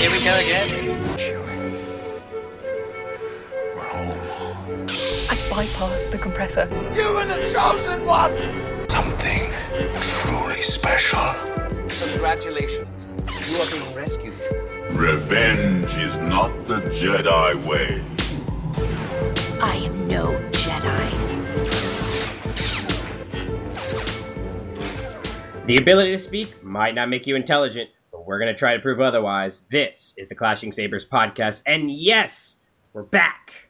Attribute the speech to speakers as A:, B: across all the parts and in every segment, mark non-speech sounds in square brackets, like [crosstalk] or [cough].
A: Here we go again.
B: Chewie. We're home.
C: I bypassed the compressor.
A: You were the chosen one.
B: Something truly special.
A: Congratulations. You are being rescued.
D: Revenge is not the Jedi way.
E: I am no Jedi.
F: The ability to speak might not make you intelligent, but we're going to try to prove otherwise. This is the Clashing Sabers podcast, and yes, we're back.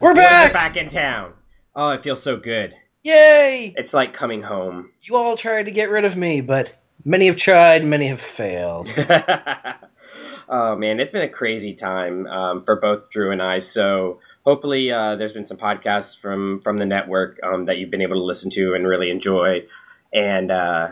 G: We're
F: are
G: back!
F: back in town. Oh, it feels so good.
G: Yay!
F: It's like coming home.
G: You all tried to get rid of me, but many have tried, many have failed. [laughs]
F: oh man, it's been a crazy time um, for both Drew and I. So hopefully, uh, there's been some podcasts from from the network um, that you've been able to listen to and really enjoy. And uh,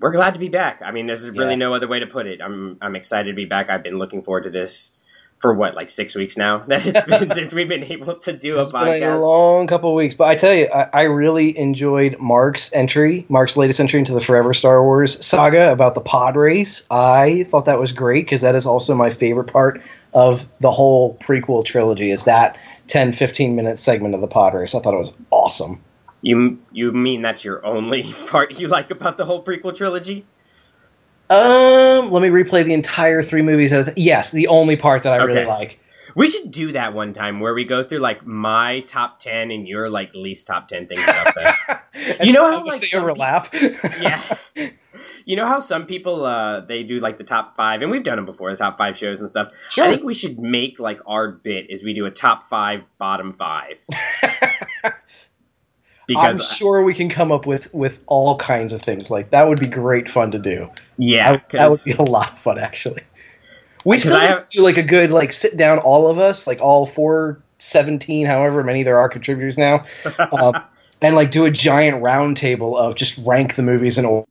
F: we're glad to be back. I mean, there's really
G: Yeah.
F: no other way to put it. I'm I'm excited to be back. I've been looking forward to this for what like six weeks now [laughs] that it's been since we've been able to do a
G: It's been a long couple of weeks, but I tell you, I, I really enjoyed Mark's entry, Mark's latest entry into the Forever Star Wars saga about the pod race. I thought that was great because that is also my favorite part of the whole prequel trilogy. Is that 10, 15 minute segment of the pod race? I thought it was awesome.
F: You you mean that's your only [laughs] part you like about the whole prequel trilogy?
G: Um, let me replay the entire three movies. At a t- yes, the only part that I really like.
F: We should do that one time where we go through like my top ten and your like least top ten things about them. [laughs] You know how, like,
G: overlap. [laughs]
F: yeah. You know how some people uh they do like the top five, and we've done them before, the top five shows and stuff.
G: Sure.
F: I think we should make like our bit is we do a top five, bottom five.
G: I'm sure we can come up with with all kinds of things. Like that would be great fun to do.
F: yeah,
G: that, that would be a lot of fun actually. We still
F: I have-
G: to do like a good like sit down all of us like all four seventeen however many there are contributors now, [laughs] um, and like do a giant round table of just rank the movies in order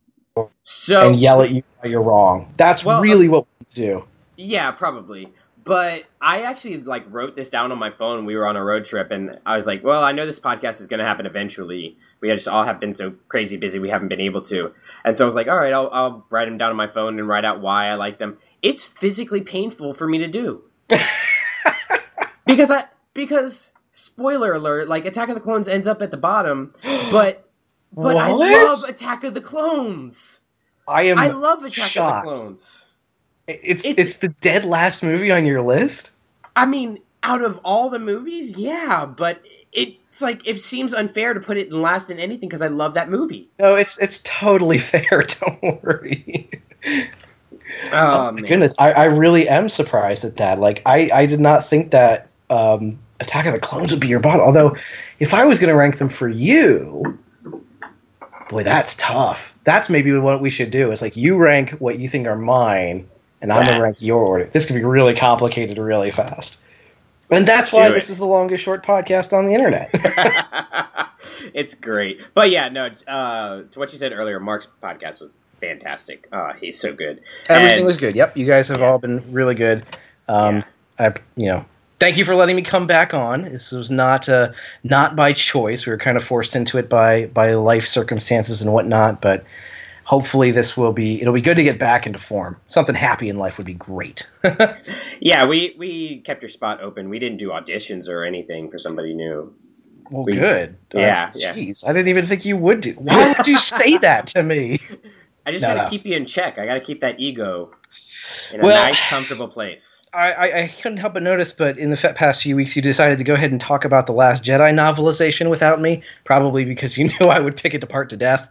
F: so
G: and yell at you you're wrong. That's
F: Well, uh,
G: really what we do.
F: Yeah, probably. But I actually like wrote this down on my phone. We were on a road trip, and I was like, "Well, I know this podcast is going to happen eventually. We just all have been so crazy busy, we haven't been able to." And so I was like, "All right, I'll, I'll write them down on my phone and write out why I like them." It's physically painful for me to do [laughs] because I because spoiler alert, like Attack of the Clones ends up at the bottom, [gasps] but but I love Attack of the Clones.
G: I am.
F: I love Attack
G: shocked.
F: of the Clones.
G: It's,
F: It's-
G: it's the dead last movie on your list.
F: I mean, out of all the movies, yeah, but it's like it seems unfair to put it in last in anything because I love that movie.
G: No, it's it's totally [laughs] fair. Don't worry.
F: Oh,
G: my goodness, I, I really am surprised at that. Like, I, I did not think that um, Attack of the Clones would be your bottom. Although, if I was going to rank them for you, boy, that's tough. That's maybe what we should do. Is like you rank what you think are mine, and I'm
F: That-
G: gonna rank your order. This could be really complicated really fast. And that's why this is the longest short podcast on the internet. [laughs] [laughs]
F: it's great, but yeah, no. Uh, to what you said earlier, Mark's podcast was fantastic. Uh, he's so good.
G: Everything
F: And-
G: was good. Yep, you guys have all been really good. Um, I, you know, thank you for letting me come back on. This was not uh, not by choice. We were kind of forced into it by by life circumstances and whatnot. But hopefully, this will be. It'll be good to get back into form. Something happy in life would be great. [laughs]
F: Yeah, we we kept your spot open. We didn't do auditions or anything for somebody new.
G: well,
F: We-
G: good.
F: yeah,
G: Uh,
F: yeah.
G: Jeez, I didn't even think you would do. Why would you say [laughs] that to me?
F: I just
G: No,
F: got to
G: no.
F: keep you in check. I got to keep that ego in a
G: Well-
F: nice, comfortable place.
G: I, I, I couldn't help but notice, but in the past few weeks, you decided to go ahead and talk about the Last Jedi novelization without me, probably because you [laughs] knew I would pick it apart to death.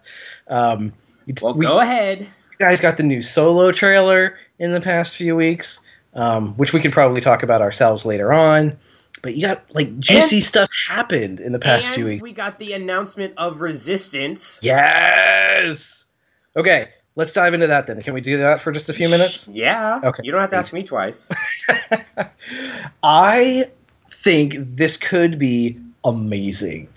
G: Um, it's-
F: Well,
G: we
F: go ahead.
G: you guys got the new Solo trailer in the past few weeks, um, which we could probably talk about ourselves later on. But you got like juicy
F: And-
G: stuff happened in the past few weeks.
F: we got the announcement of Resistance.
G: yes. Okay, let's dive into that then. Can we do that for just a few minutes?
F: Yeah.
G: Okay.
F: You don't have to ask me twice. [laughs]
G: I think this could be amazing.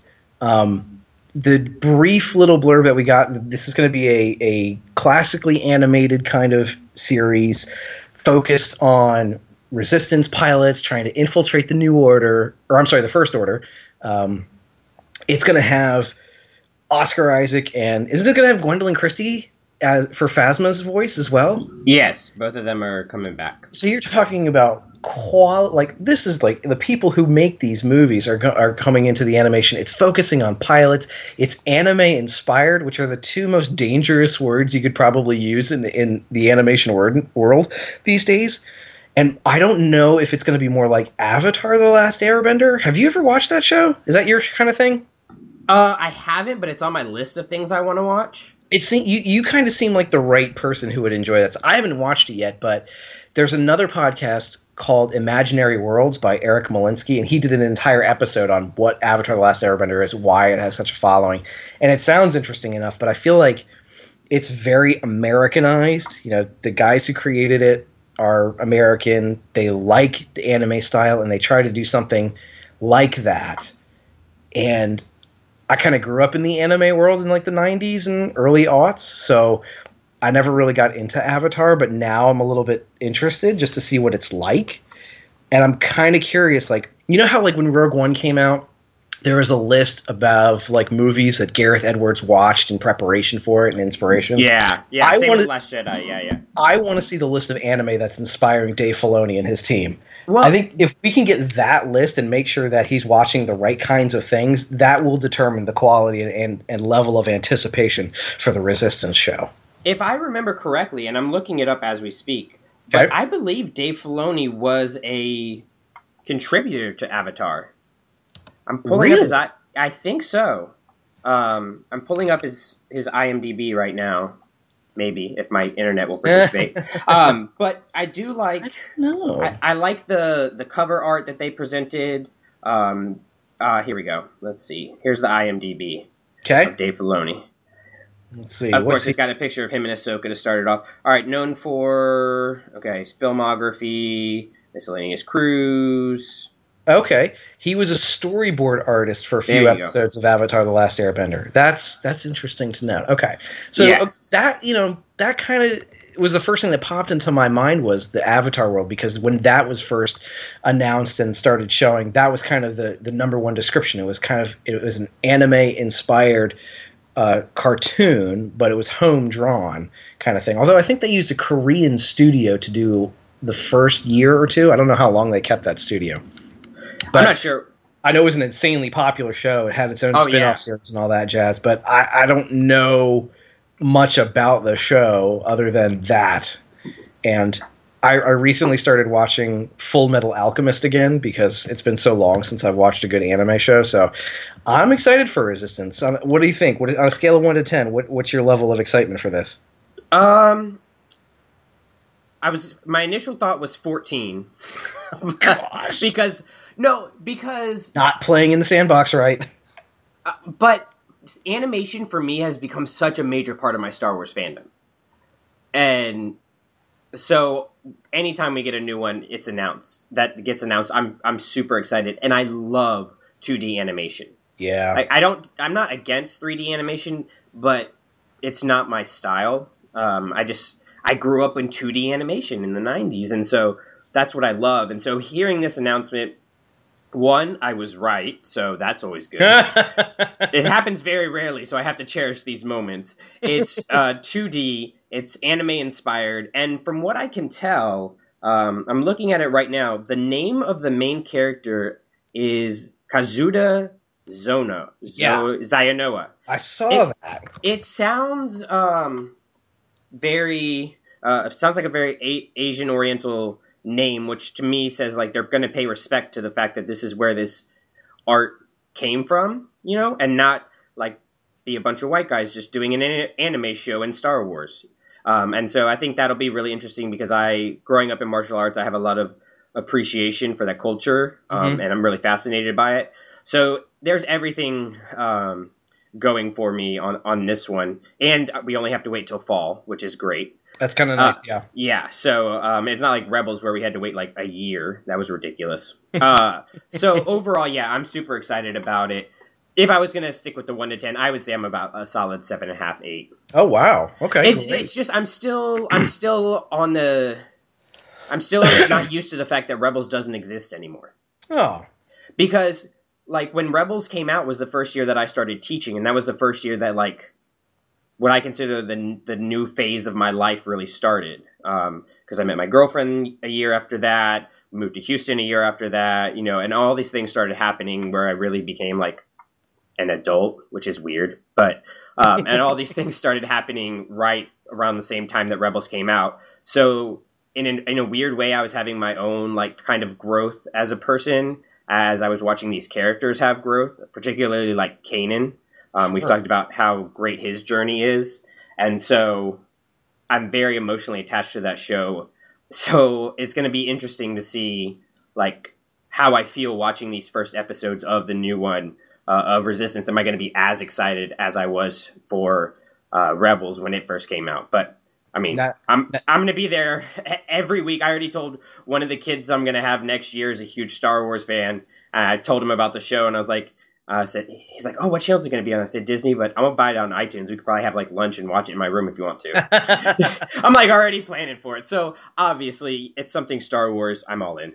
G: Um, the brief little blurb that we got, this is going to be a, a classically animated kind of series focused on resistance pilots trying to infiltrate the New Order, or I'm sorry, the First Order. Um, it's going to have Oscar Isaac and isn't it going to have Gwendoline Christie as for Phasma's voice as well.
F: Yes, both of them are coming back.
G: So you're talking about qual like this is like the people who make these movies are go- are coming into the animation. It's focusing on pilots. It's anime inspired, which are the two most dangerous words you could probably use in in the animation word, world these days. And I don't know if it's going to be more like Avatar: The Last Airbender. Have you ever watched that show? Is that your kind of thing?
F: Uh, I haven't, but it's on my list of things I want to watch.
G: It seem you you kind of seem like the right person who would enjoy this. I haven't watched it yet, but there's another podcast called Imaginary Worlds by Eric Molinsky, and he did an entire episode on what Avatar: The Last Airbender is, why it has such a following, and it sounds interesting enough. But I feel like it's very Americanized. You know, the guys who created it are American. They like the anime style, and they try to do something like that. And I kind of grew up in the anime world in like the 90s and early aughts, so I never really got into Avatar, but now I'm a little bit interested just to see what it's like. And I'm kind of curious like you know how like when Rogue One came out, there was a list about like movies that Gareth Edwards watched in preparation for it and inspiration.
F: Yeah, yeah.
G: I
F: same
G: wanna-
F: with Last Jedi. Yeah, yeah.
G: I want to see the list of anime that's inspiring Dave Filoni and his team.
F: Well,
G: I think if we can get that list and make sure that he's watching the right kinds of things, that will determine the quality and, and, and level of anticipation for the Resistance show.
F: if I remember correctly, and I'm looking it up as we speak, but I believe Dave Filoni was a contributor to Avatar. I'm pulling up his I I think so. Um, I'm pulling up his his IMDb right now. Maybe if my internet will [laughs] participate. um, but I do like
G: No.
F: I, I like the the cover art that they presented. Um, uh, here we go. Let's see. Here's the IMDb
G: okay.
F: of Dave Filoni.
G: Let's see.
F: Of
G: What's
F: course,
G: he-
F: he's got a picture of him and Ahsoka to start it off. All right, known for okay, his filmography, miscellaneous cruise.
G: Okay. He was a storyboard artist for a few
F: you go.
G: episodes of Avatar: The Last Airbender. That's that's interesting to know. Okay. So
F: Yeah.
G: uh, that you know that kind of was the first thing that popped into my mind was the Avatar world because when that was first announced and started showing, that was kind of the the number one description. It was kind of it was an anime inspired uh, cartoon, but it was home drawn kind of thing. Although I think they used a Korean studio to do the first year or two. I don't know how long they kept that studio. But
F: I'm not sure.
G: I know it was an insanely popular show. It had its own
F: Oh,
G: spin-off
F: yeah.
G: series and all that jazz, but I, I don't know much about the show other than that. And I, I recently started watching Full Metal Alchemist again because it's been so long since I've watched a good anime show. So I'm excited for Resistance. What do you think? What, on a scale of one to ten, what, what's your level of excitement for this?
F: Um, I was my initial thought was 14. [laughs]
G: Gosh.
F: because no, because
G: Not playing in the sandbox, right?
F: but animation for me has become such a major part of my Star Wars fandom. And so anytime we get a new one, it's announced. That gets announced, I'm I'm super excited and I love 2D animation.
G: Yeah.
F: I, I don't I'm not against 3D animation, but it's not my style. Um, I just I grew up in 2D animation in the 90s and so that's what I love. And so hearing this announcement one, I was right, so that's always good [laughs] it happens very rarely, so I have to cherish these moments. It's [laughs] uh, 2D, it's anime inspired, and from what I can tell, um, I'm looking at it right now. The name of the main character is Kazuda Xiono. Zo-
G: Yeah.
F: Zayanoa.
G: I saw
F: It-
G: that.
F: It sounds um, very. Uh, it sounds like a very a- Asian Oriental name, which to me says like they're going to pay respect to the fact that this is where this art came from, you know, and not like be a bunch of white guys just doing an an- anime show in Star Wars. Um, and so I think that'll be really interesting because I, growing up in martial arts, I have a lot of appreciation for that culture, um, and I'm really fascinated by it. So there's everything um, going for me on on this one, and we only have to wait till fall, which is great.
G: That's kind of
F: Uh,
G: nice, yeah.
F: Yeah, so um, it's not like Rebels where we had to wait like a year. That was ridiculous. [laughs] Uh, so overall, yeah, I'm super excited about it. If I was gonna stick with the one to ten, I would say I'm about a solid seven and a half, eight.
G: Oh wow. Okay.
F: It, it's just I'm still I'm still on the I'm still [coughs] not used to the fact that Rebels doesn't exist anymore
G: oh.
F: because like when Rebels came out was the first year that I started teaching, and that was the first year that like what I consider the the new phase of my life really started. Because I met my girlfriend a year after that, moved to Houston a year after that, you know, and all these things started happening where I really became like an adult, which is weird, but um, and all these [laughs] things started happening right around the same time that Rebels came out. So in an, in a weird way, I was having my own like kind of growth as a person as I was watching these characters have growth, particularly like Kanan. Um, we've talked about how great his journey is, and so I'm very emotionally attached to that show. So it's going to be interesting to see like how I feel watching these first episodes of the new one uh, of Resistance. Am I going to be as excited as I was for uh, Rebels when it first came out? But I mean,
G: That-
F: I'm I'm going to be there [laughs] every week. I already told one of the kids I'm going to have next year is a huge Star Wars fan. I told him about the show, and I was like, I said, he's like, oh, what channel is it going to be on? I said Disney, but I'm gonna buy it on iTunes. We could probably have like lunch and watch it in my room if you want to. [laughs] I'm like already planning for it. So obviously, it's something Star Wars. I'm all in.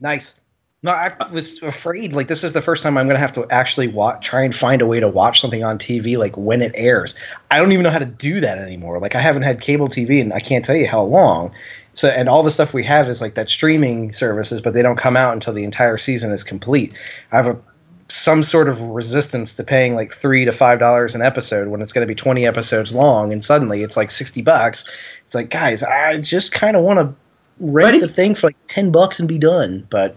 G: Nice. No, I was afraid. Like this is the first time I'm going to have to actually watch, try and find a way to watch something on TV, like when it airs. I don't even know how to do that anymore. Like I haven't had cable TV, and I can't tell you how long. So, and all the stuff we have is like that streaming services, but they don't come out until the entire season is complete. I have a some sort of resistance to paying like three to five dollars an episode when it's going to be 20 episodes long and suddenly it's like 60 bucks it's like guys i just kind of want to rent the thing for like 10 bucks and be done but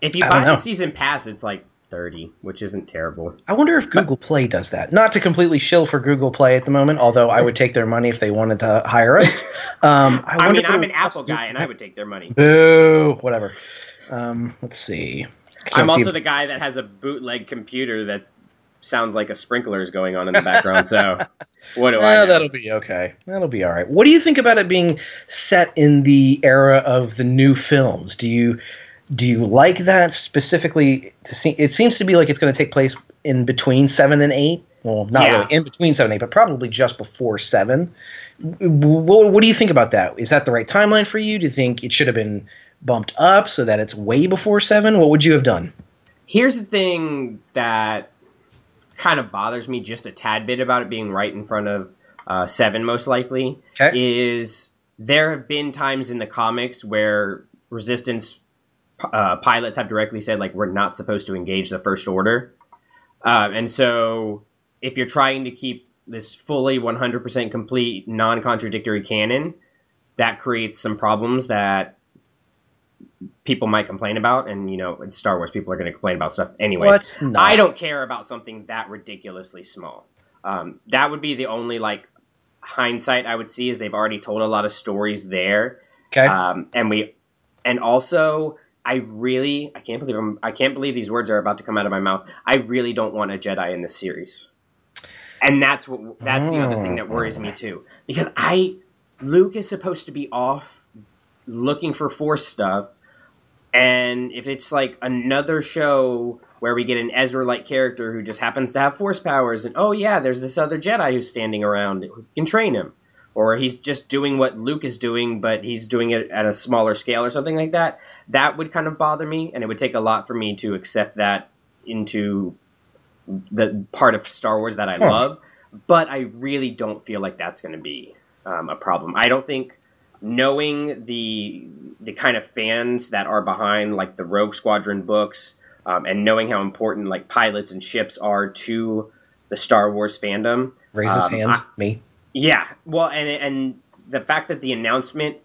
F: If you
G: I
F: buy the season pass, it's like thirty, which isn't terrible.
G: I wonder if Google Play does that. Not to completely shill for Google Play at the moment, although I would take their money if they wanted to hire us. [laughs] Um, I,
F: I,
G: wonder
F: mean, I'm an Apple guy, and I would take their money.
G: Boo. Whatever. Um, let's see.
F: I'm also the guy that has a bootleg computer that sounds like a sprinkler is going on in the background. so [laughs] what do I? Know?
G: that'll be okay. That'll be all right. What do you think about it being set in the era of the new films? Do you do you like that specifically? To see, it seems to be like it's going to take place in between seven and eight. Well, not
F: Yeah.
G: really in between seven and eight, but probably just before seven. What, what do you think about that? Is that the right timeline for you? Do you think it should have been bumped up so that it's way before seven? What would you have done?
F: Here's the thing that kind of bothers me just a tad bit about it being right in front of uh, seven, most likely,
G: Okay.
F: is there have been times in the comics where resistance uh, pilots have directly said like we're not supposed to engage the first order, uh, and so if you're trying to keep this fully 100% complete non-contradictory canon, that creates some problems that people might complain about, and you know, in Star Wars, people are going to complain about stuff anyways.
G: What?
F: I don't care about something that ridiculously small. Um, that would be the only like hindsight I would see is they've already told a lot of stories there,
G: Okay.
F: um, and we, and also I really I can't believe I'm, I can't believe these words are about to come out of my mouth. I really don't want a Jedi in this series, and that's what that's the other thing that worries me too because I Luke is supposed to be off looking for Force stuff. And if it's like another show where we get an Ezra like character who just happens to have force powers, and oh yeah, there's this other Jedi who's standing around who can train him, or he's just doing what Luke is doing, but he's doing it at a smaller scale or something like that, that would kind of bother me, and it would take a lot for me to accept that into the part of Star Wars that I
G: Huh.
F: love. But I really don't feel like that's going to be um, a problem. I don't think knowing the the kind of fans that are behind like the Rogue Squadron books, um, and knowing how important like pilots and ships are to the Star Wars fandom.
G: Raise his
F: um,
G: hands.
F: I-
G: Me.
F: Yeah, well, and and the fact that the announcement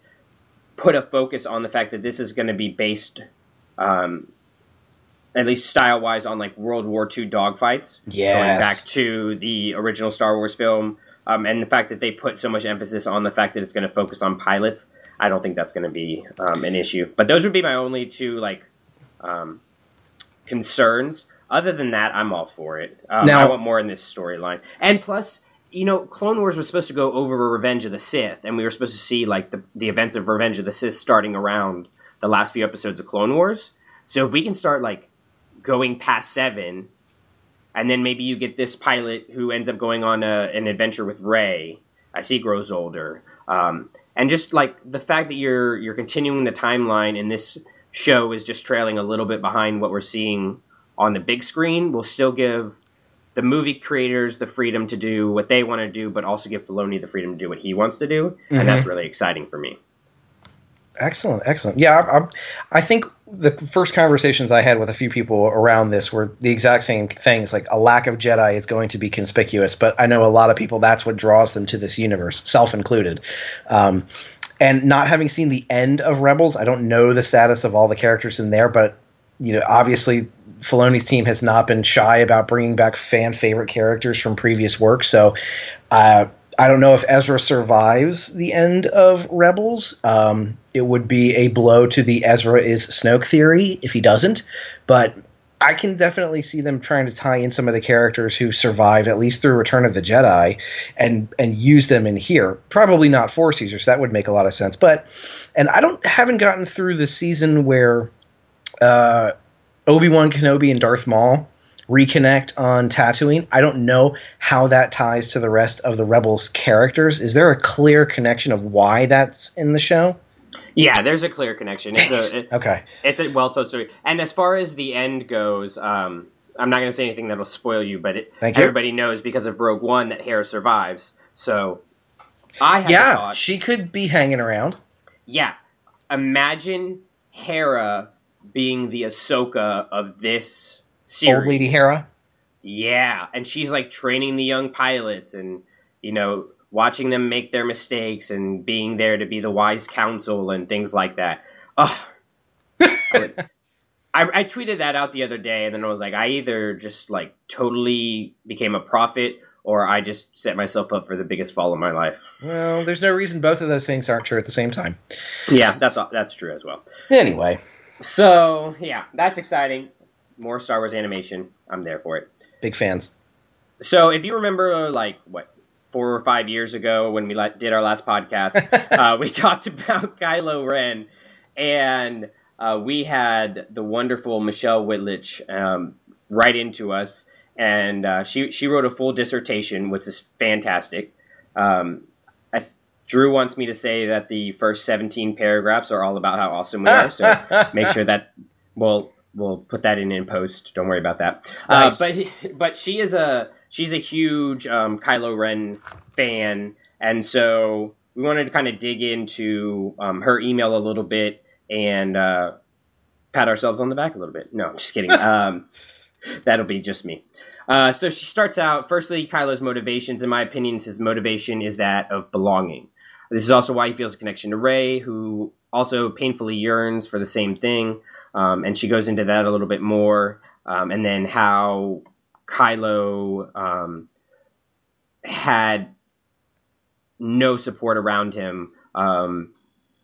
F: put a focus on the fact that this is going to be based, um, at least style wise, on like World War II dogfights. Going back to the original Star Wars film, um, and the fact that they put so much emphasis on the fact that it's going to focus on pilots, I don't think that's going to be um, an issue. But those would be my only two like um, concerns. Other than that, I'm all for it. Um,
G: Now-
F: I want more in this storyline, and plus, you know, Clone Wars was supposed to go over Revenge of the Sith, and we were supposed to see like the the events of Revenge of the Sith starting around the last few episodes of Clone Wars. So if we can start like going past seven, and then maybe you get this pilot who ends up going on a, an adventure with Rey as he grows older, um, and just like the fact that you're you're continuing the timeline and this show is just trailing a little bit behind what we're seeing on the big screen will still give the movie creators the freedom to do what they want to do, but also give Filoni the freedom to do what he wants to do,
G: Mhm.
F: and that's really exciting for me.
G: Excellent, excellent. Yeah, I, I, I think the first conversations I had with a few people around this were the exact same things. Like a lack of Jedi is going to be conspicuous, but I know a lot of people that's what draws them to this universe, self included. Um, and not having seen the end of Rebels, I don't know the status of all the characters in there, but you know, obviously Filoni's team has not been shy about bringing back fan favorite characters from previous work. So, uh, I don't know if Ezra survives the end of Rebels. Um, it would be a blow to the Ezra is Snoke theory if he doesn't. But I can definitely see them trying to tie in some of the characters who survived at least through Return of the Jedi and and use them in here. Probably not for Force users. That would make a lot of sense. But and I don't haven't gotten through the season where uh, Obi Wan Kenobi and Darth Maul reconnect on Tatooine. I don't know how that ties to the rest of the Rebels characters. Is there a clear connection of why that's in the show?
F: Yeah, there's a clear connection.
G: Dang
F: It's a,
G: it. Okay.
F: it's a well told story. And as far as the end goes, um, I'm not going to say anything that'll spoil you, but it,
G: Thank you.
F: everybody knows because of Rogue One that Hera survives. So I have
G: Yeah, she could be hanging around.
F: yeah, imagine Hera being the Ahsoka of this series.
G: Old Lady Hera.
F: Yeah, and she's like training the young pilots and you know watching them make their mistakes and being there to be the wise counsel and things like that. Oh, I, would- [laughs] I, I tweeted that out the other day, and then I was like, I either just like totally became a prophet, or I just set myself up for the biggest fall of my life.
G: Well, there's no reason both of those things aren't true at the same time.
F: Yeah, that's that's true as well.
G: Anyway,
F: So yeah, that's exciting. More Star Wars animation. I'm there for it.
G: big fans.
F: So if you remember, like what four or five years ago when we did our last podcast, [laughs] uh, we talked about [laughs] Kylo Ren, and uh, we had the wonderful Michelle Whitlich um, write into us, and uh, she she wrote a full dissertation, which is fantastic. Um, I, Drew wants me to say that the first seventeen paragraphs are all about how awesome we are. So [laughs] make sure that we'll we'll put that in in post. Don't worry about that.
G: Nice.
F: Uh, but but she is a she's a huge um, Kylo Ren fan, and so we wanted to kind of dig into um, her email a little bit and uh, pat ourselves on the back a little bit. No, I'm just kidding. [laughs] um, that'll be just me. Uh, so she starts out. Firstly, Kylo's motivations, in my opinion, his motivation is that of belonging. This is also why he feels a connection to Rey, who also painfully yearns for the same thing. Um, and she goes into that a little bit more. Um, and then how Kylo um, had no support around him um,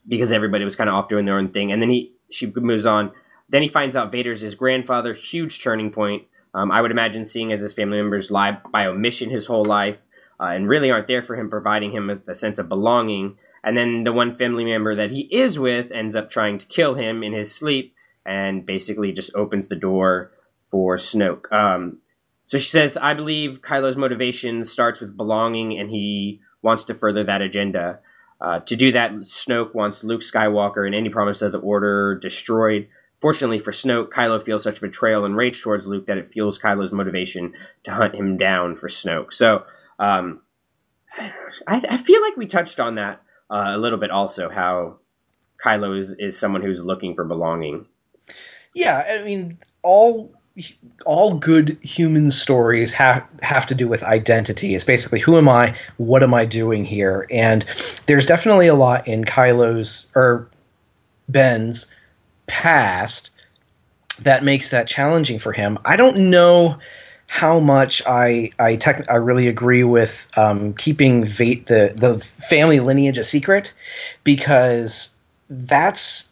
F: because everybody was kind of off doing their own thing. And then he she moves on. Then he finds out Vader's his grandfather. Huge turning point. Um, I would imagine seeing as his family members lie by omission his whole life uh, and really aren't there for him, providing him with a sense of belonging. And then the one family member that he is with ends up trying to kill him in his sleep and basically just opens the door for Snoke. Um, so she says, I believe Kylo's motivation starts with belonging and he wants to further that agenda. Uh, to do that, Snoke wants Luke Skywalker and any promise of the Order destroyed. Fortunately for Snoke, Kylo feels such betrayal and rage towards Luke that it fuels Kylo's motivation to hunt him down for Snoke. So um, I, I feel like we touched on that uh, a little bit also, how Kylo is, is someone who's looking for belonging.
G: Yeah, I mean, all all good human stories have have to do with identity. It's basically who am I? What am I doing here? And there's definitely a lot in Kylo's or Ben's past that makes that challenging for him. I don't know how much I I tech, I really agree with um, keeping Va- the the family lineage a secret because that's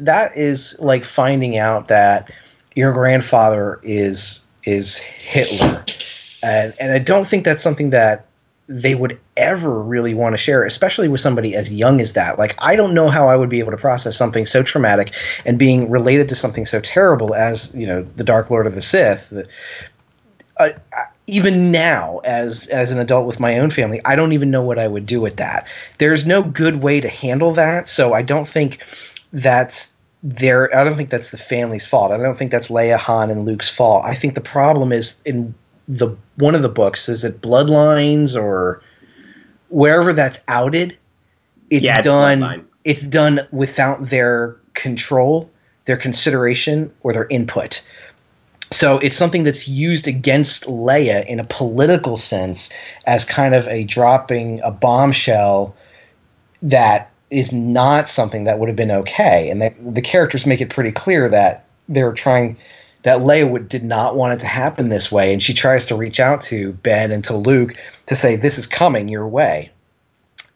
G: that is like finding out that your grandfather is is Hitler, and and I don't think that's something that they would ever really want to share, especially with somebody as young as that. Like I don't know how I would be able to process something so traumatic and being related to something so terrible as you know the Dark Lord of the Sith. The, uh, even now, as as an adult with my own family, I don't even know what I would do with that. There's no good way to handle that, so I don't think that's their. I don't think that's the family's fault. I don't think that's Leia, Han, and Luke's fault. I think the problem is in the one of the books. Is it Bloodlines or wherever that's outed? It's
F: Yeah, it's
G: done.
F: Bloodline.
G: it's done without their control, their consideration, or their input. So it's something that's used against Leia in a political sense as kind of a dropping a bombshell that is not something that would have been okay. And the, the characters make it pretty clear that they're trying that Leia would, did not want it to happen this way, and she tries to reach out to Ben and to Luke to say this is coming your way.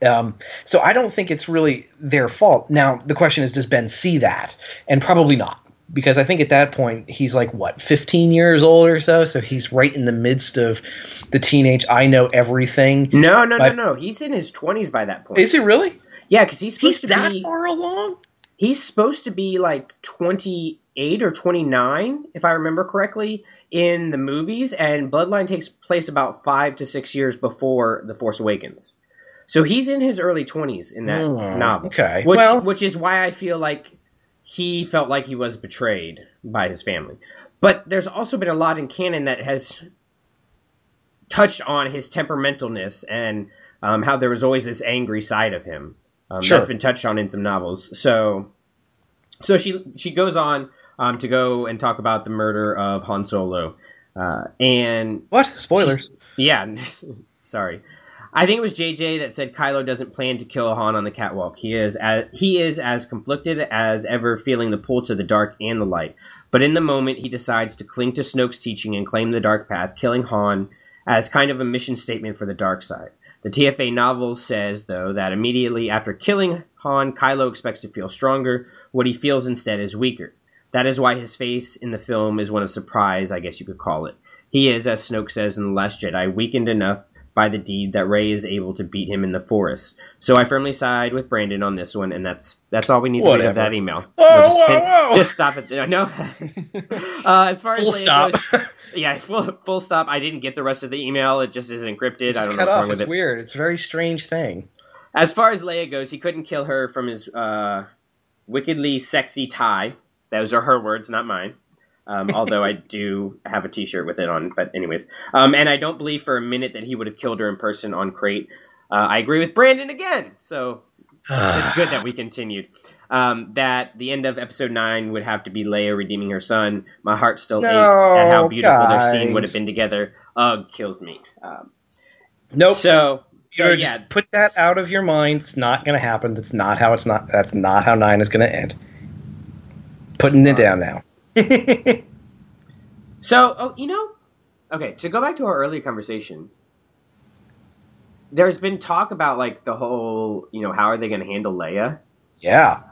G: Um, so I don't think it's really their fault. Now the question is, does Ben see that? And probably not, because I think at that point he's like what, 15 years old or so. So he's right in the midst of the teenage I know everything.
F: No, no,
G: But-
F: no, no. He's in his twenties by that point.
G: Is he really?
F: Yeah, because he's supposed
G: He's
F: to
G: that
F: be.
G: far along.
F: He's supposed to be like twenty eight or twenty nine, if I remember correctly, in the movies. And Bloodline takes place about five to six years before The Force Awakens. So he's in his early twenties in that
G: Hmm,
F: novel.
G: okay.
F: which
G: Well-
F: which is why I feel like he felt like he was betrayed by his family. But there's also been a lot in canon that has touched on his temperamentalness and um, how there was always this angry side of him. Um,
G: Sure.
F: That's been touched on in some novels. So, so she she goes on um, to go and talk about the murder of Han Solo, uh, and
G: What spoilers?
F: yeah, [laughs] sorry. I think it was JJ that said Kylo doesn't plan to kill Han on the catwalk. He is as, he is as conflicted as ever, feeling the pull to the dark and the light. But in the moment, he decides to cling to Snoke's teaching and claim the dark path, killing Han as kind of a mission statement for the dark side. The TFA novel says, though, that immediately after killing Han, Kylo expects to feel stronger. What he feels instead is weaker. That is why his face in the film is one of surprise, I guess you could call it. He is, as Snoke says in The Last Jedi, weakened enough by the deed that Rey is able to beat him in the forest. So I firmly side with Brandon on this one, and that's that's all we need to read of that email.
G: Whoa,
F: We'll just,
G: whoa, whoa.
F: just stop it. No. [laughs] uh, as far
G: Full
F: as
G: stop.
F: goes, yeah, full, full stop. I didn't get the rest of the email. It just is encrypted. I don't know
G: cut
F: what's
G: off. It's
F: it.
G: weird. It's a very strange thing.
F: As far as Leia goes, he couldn't kill her from his uh, wickedly sexy tie. Those are her words, not mine. Um, although I do have a T-shirt with it on, but anyways, um, and I don't believe for a minute that he would have killed her in person on Crait. Uh, I agree with Brandon again, so it's good that we [sighs] continued. Um, that the end of episode nine would have to be Leia redeeming her son. My heart still aches at how
G: No,
F: beautiful their scene would have been together. Ugh, kills me. Um,
G: Nope.
F: so, so yeah,
G: just put that out of your mind. It's not going to happen. That's not how it's not. That's not how nine is going to end. Putting it down now. [laughs]
F: So, oh, you know, okay, to go back to our earlier conversation, there's been talk about like the whole, you know, how are they going to handle Leia?
G: yeah.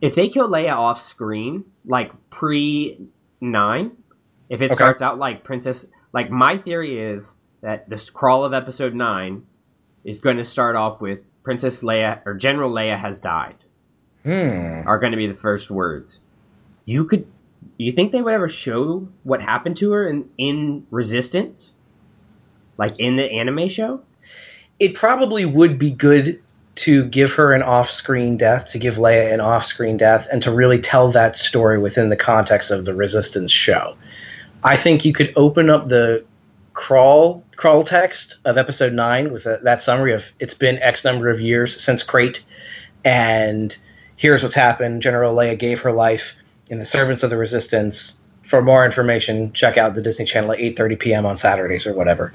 F: If they kill Leia off screen, like pre nine, if it
G: Okay.
F: starts out like Princess, like my theory is that this crawl of episode nine is going to start off with Princess Leia or General Leia has died.
G: Hmm.
F: Are going to be the first words. You could, you think they would ever show what happened to her in in Resistance, like in the anime show?
G: It probably would be good to give her an off-screen death, to give Leia an off-screen death, and to really tell that story within the context of the Resistance show. I think you could open up the crawl crawl text of episode nine with a, that summary of it's been X number of years since Crait, and here's what's happened. General Leia gave her life in the Servants of the Resistance. For more information, check out the Disney Channel at 8:30 p.m. on Saturdays or whatever.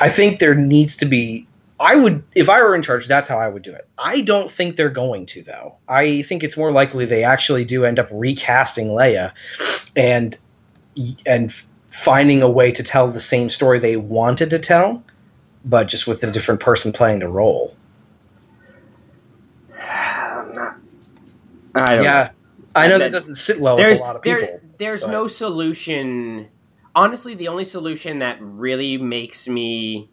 G: I think there needs to be. I would, if I were in charge, that's how I would do it. I don't think they're going to, though. I think it's more likely they actually do end up recasting Leia, and and finding a way to tell the same story they wanted to tell, but just with a different person playing the role. [sighs]
F: I don't
G: Yeah, I know that doesn't sit well with a lot of
F: there-
G: people.
F: there's
G: but-
F: no solution. Honestly, the only solution that really makes me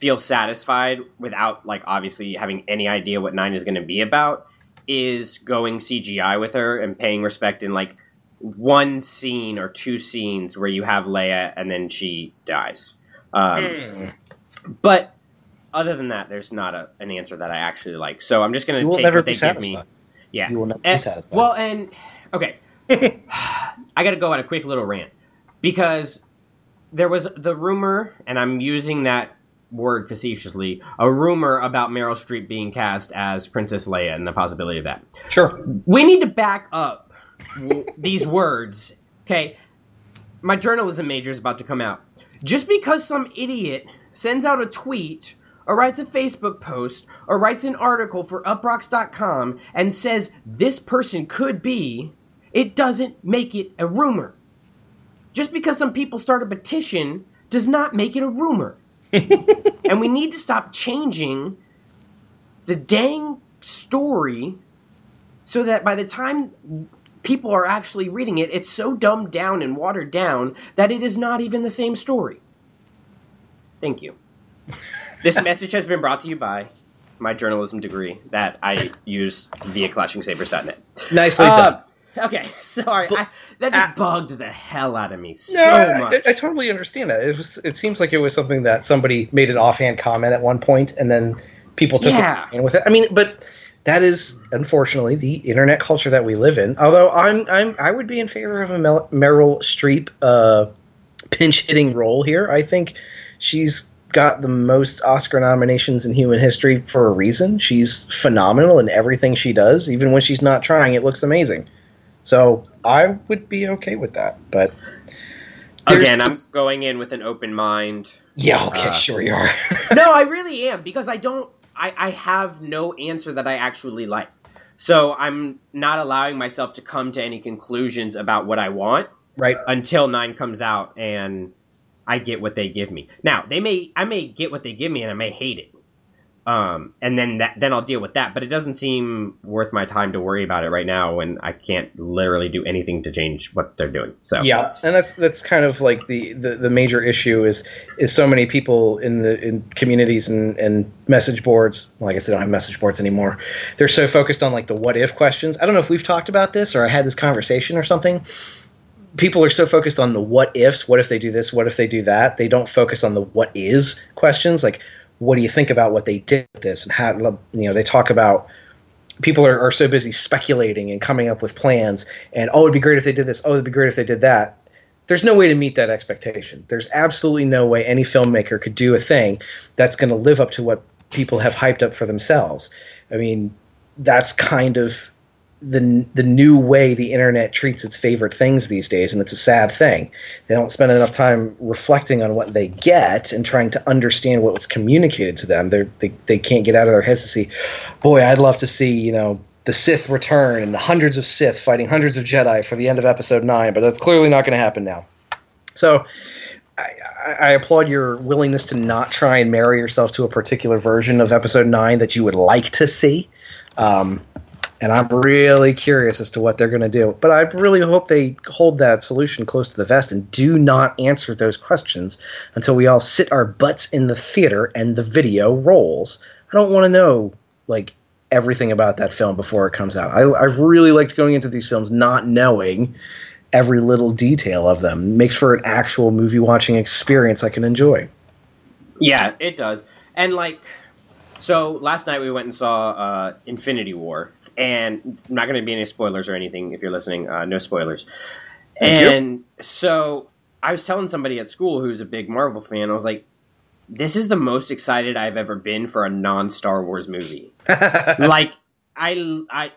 F: feel satisfied without like obviously having any idea what nine is going to be about is going CGI with her and paying respect in like one scene or two scenes where you have Leia and then she dies. Um,
G: Hmm.
F: But other than that, there's not a, an answer that I actually like. So I'm just going to take what they give me. Yeah.
G: You will never
F: And-
G: be satisfied.
F: Well, and okay, [sighs] I got to go on a quick little rant because there was the rumor, and I'm using that word facetiously, a rumor about Meryl Streep being cast as Princess Leia and the possibility of that.
G: Sure.
F: We need to back up these words. Okay, my journalism major is about to come out. Just because some idiot sends out a tweet or writes a Facebook post or writes an article for uprocks.com and says this person could be, it doesn't make it a rumor. Just because some people start a petition does not make it a rumor. [laughs] and we need to stop changing the dang story so that by the time people are actually reading it, it's so dumbed down and watered down that it is not even the same story. Thank you. [laughs] This message has been brought to you by my journalism degree that I used via clashing-sabers.net.
G: Nicely
F: Uh,
G: done.
F: Okay, [laughs] sorry. I, that just bugged the hell out of me so
G: No,
F: much.
G: I, I totally understand that. It was. It seems like it was something that somebody made an offhand comment at one point, and then people took
F: Yeah.
G: it and with it. I mean, but that is unfortunately the internet culture that we live in. Although I'm, I'm, I would be in favor of a Mel- Meryl Streep uh, pinch hitting role here. I think she's got the most Oscar nominations in human history for a reason. She's phenomenal in everything she does. Even when she's not trying, it looks amazing. So I would be okay with that. But
F: Again, I'm going in with an open mind.
G: Yeah, okay,
F: Uh,
G: sure you are. [laughs]
F: no, I really am because I don't. I, I have no answer that I actually like. So I'm not allowing myself to come to any conclusions about what I want
G: right.
F: until nine comes out and I get what they give me. Now they may I may get what they give me and I may hate it. Um, and then that then I'll deal with that. But it doesn't seem worth my time to worry about it right now when I can't literally do anything to change what they're doing. So
G: Yeah, and that's that's kind of like the, the, the major issue is is so many people in the in communities and, and message boards. Well, I guess they don't have message boards anymore. They're so focused on like the what if questions. I don't know if we've talked about this or I had this conversation or something. People are so focused on the what ifs. What if they do this? What if they do that? They don't focus on the what is questions. Like, what do you think about what they did this and how? You know, they talk about people are, are so busy speculating and coming up with plans and oh it'd be great if they did this oh it'd be great if they did that there's no way to meet that expectation there's absolutely no way any filmmaker could do a thing that's going to live up to what people have hyped up for themselves i mean that's kind of the the new way the internet treats its favorite things these days and it's a sad thing. They don't spend enough time reflecting on what they get and trying to understand what was communicated to them. They're, they they can't get out of their heads to see boy i'd love to see you know the sith return and the hundreds of sith fighting hundreds of jedi for the end of episode 9 but that's clearly not going to happen now. So I, I, applaud your willingness to not try and marry yourself to a particular version of episode 9 that you would like to see. Um, and I'm really curious as to what they're going to do. But I really hope they hold that solution close to the vest and do not answer those questions until we all sit our butts in the theater and the video rolls. I don't want to know like everything about that film before it comes out. I, I've really liked going into these films not knowing every little detail of them. It makes for an actual movie watching experience I can enjoy.
F: Yeah, it does. And like, so last night we went and saw uh, Infinity War, and not going to be any spoilers or anything if you're listening. Uh, no spoilers.
G: Thank you.
F: and so I was telling somebody at school who's a big Marvel fan. I was like, "This is the most excited I've ever been for a non-Star Wars movie." [laughs] like, I, I.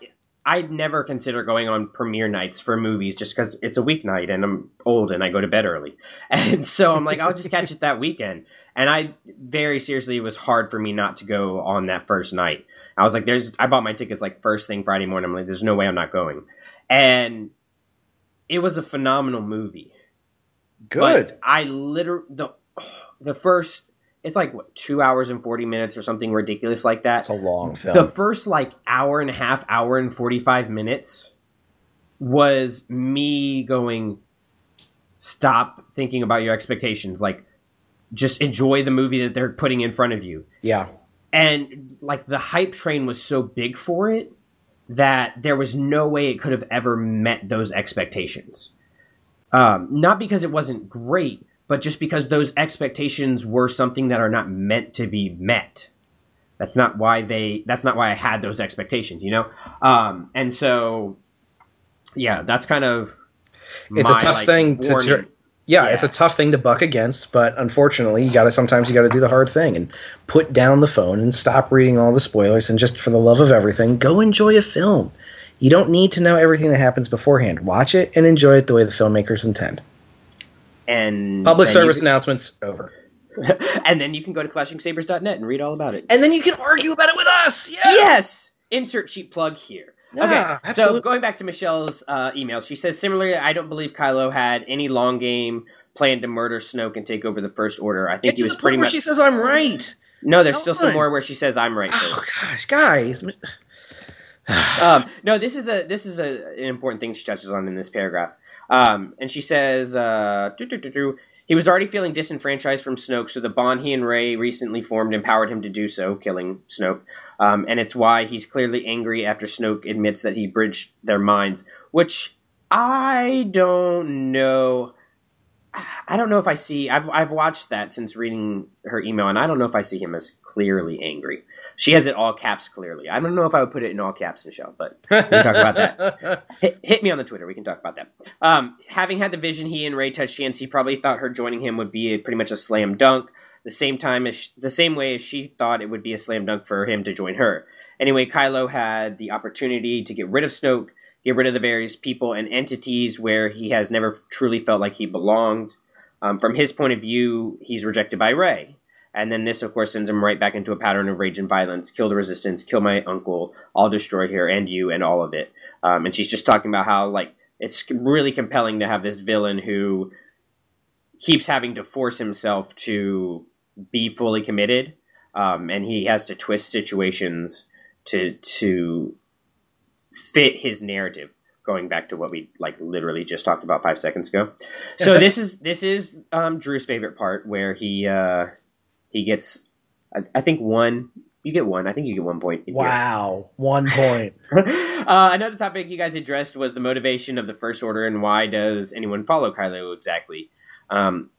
F: I'd never consider going on premiere nights for movies just because it's a weeknight and I'm old and I go to bed early. [laughs] And so I'm like, I'll just catch it that weekend. And I very seriously, it was hard for me not to go on that first night. I was like, there's, I bought my tickets like first thing Friday morning. I'm like, there's no way I'm not going. And it was a phenomenal movie.
G: Good.
F: But I literally, the, [sighs] the first, it's like what, two hours and 40 minutes or something ridiculous like that.
G: It's a long film.
F: The first like hour and a half, hour and 45 minutes was me going, stop thinking about your expectations. Like, just enjoy the movie that they're putting in front of you.
G: yeah.
F: And like the hype train was so big for it that there was no way it could have ever met those expectations. Um, not because it wasn't great, but just because those expectations were something that are not meant to be met. That's not why they. That's not why I had those expectations, you know. Um, and so, yeah, that's kind of
G: It's a tough
F: like,
G: thing to
F: warning.
G: Yeah,
F: Yeah.
G: it's a tough thing to buck against, but unfortunately, you got to sometimes you got to do the hard thing and put down the phone and stop reading all the spoilers and just for the love of everything, go enjoy a film. You don't need to know everything that happens beforehand. Watch it and enjoy it the way the filmmakers intend.
F: And
G: Public service
F: you
G: announcements over. [laughs]
F: and then you can go to clashingsabers.net and read all about it.
G: And then you can argue about it with us. Yeah.
F: Yes! Insert cheap plug here.
G: Yeah,
F: okay, so going back to Michelle's uh, email, she says similarly, I don't believe Kylo had any long game plan to murder Snoke and take over the First Order. I think
G: Get
F: he was pretty much.
G: she says I'm right.
F: no, there's
G: Come
F: still some more where she says I'm right.
G: Oh
F: first.
G: gosh, guys. [sighs]
F: um, no, this is a this is a, an important thing she touches on in this paragraph. Um, and she says, uh, he was already feeling disenfranchised from Snoke, so the bond he and Rey recently formed empowered him to do so, killing Snoke. Um, and it's why he's clearly angry after Snoke admits that he bridged their minds, which I don't know. I don't know if I see. I've I've watched that since reading her email, and I don't know if I see him as clearly angry. She has it all caps clearly. I don't know if I would put it in all caps, Michelle, but we can talk about that. [laughs] Hit, hit me on the Twitter. We can talk about that. Um, having had the vision he and Rey touched hands, he probably thought her joining him would be a, pretty much a slam dunk. The same time as sh- the same way as she thought it would be a slam dunk for him to join her. Anyway, Kylo had the opportunity to get rid of Snoke, get rid of the various people and entities where he has never truly felt like he belonged. Um, from his point of view, he's rejected by Rey. And then this, of course, sends him right back into a pattern of rage and violence. Kill the resistance, kill my uncle, I'll destroy her and you and all of it. Um, and she's just talking about how, like, it's really compelling to have this villain who keeps having to force himself to be fully committed. Um, and he has to twist situations to to fit his narrative going back to what we like literally just talked about five seconds ago. So this is this is um, drew's favorite part where he uh he gets I, I think one you get one i think you get one point.
G: Wow, one point. [laughs]
F: uh, another topic you guys addressed was the motivation of the first order and why does anyone follow kylo exactly? Um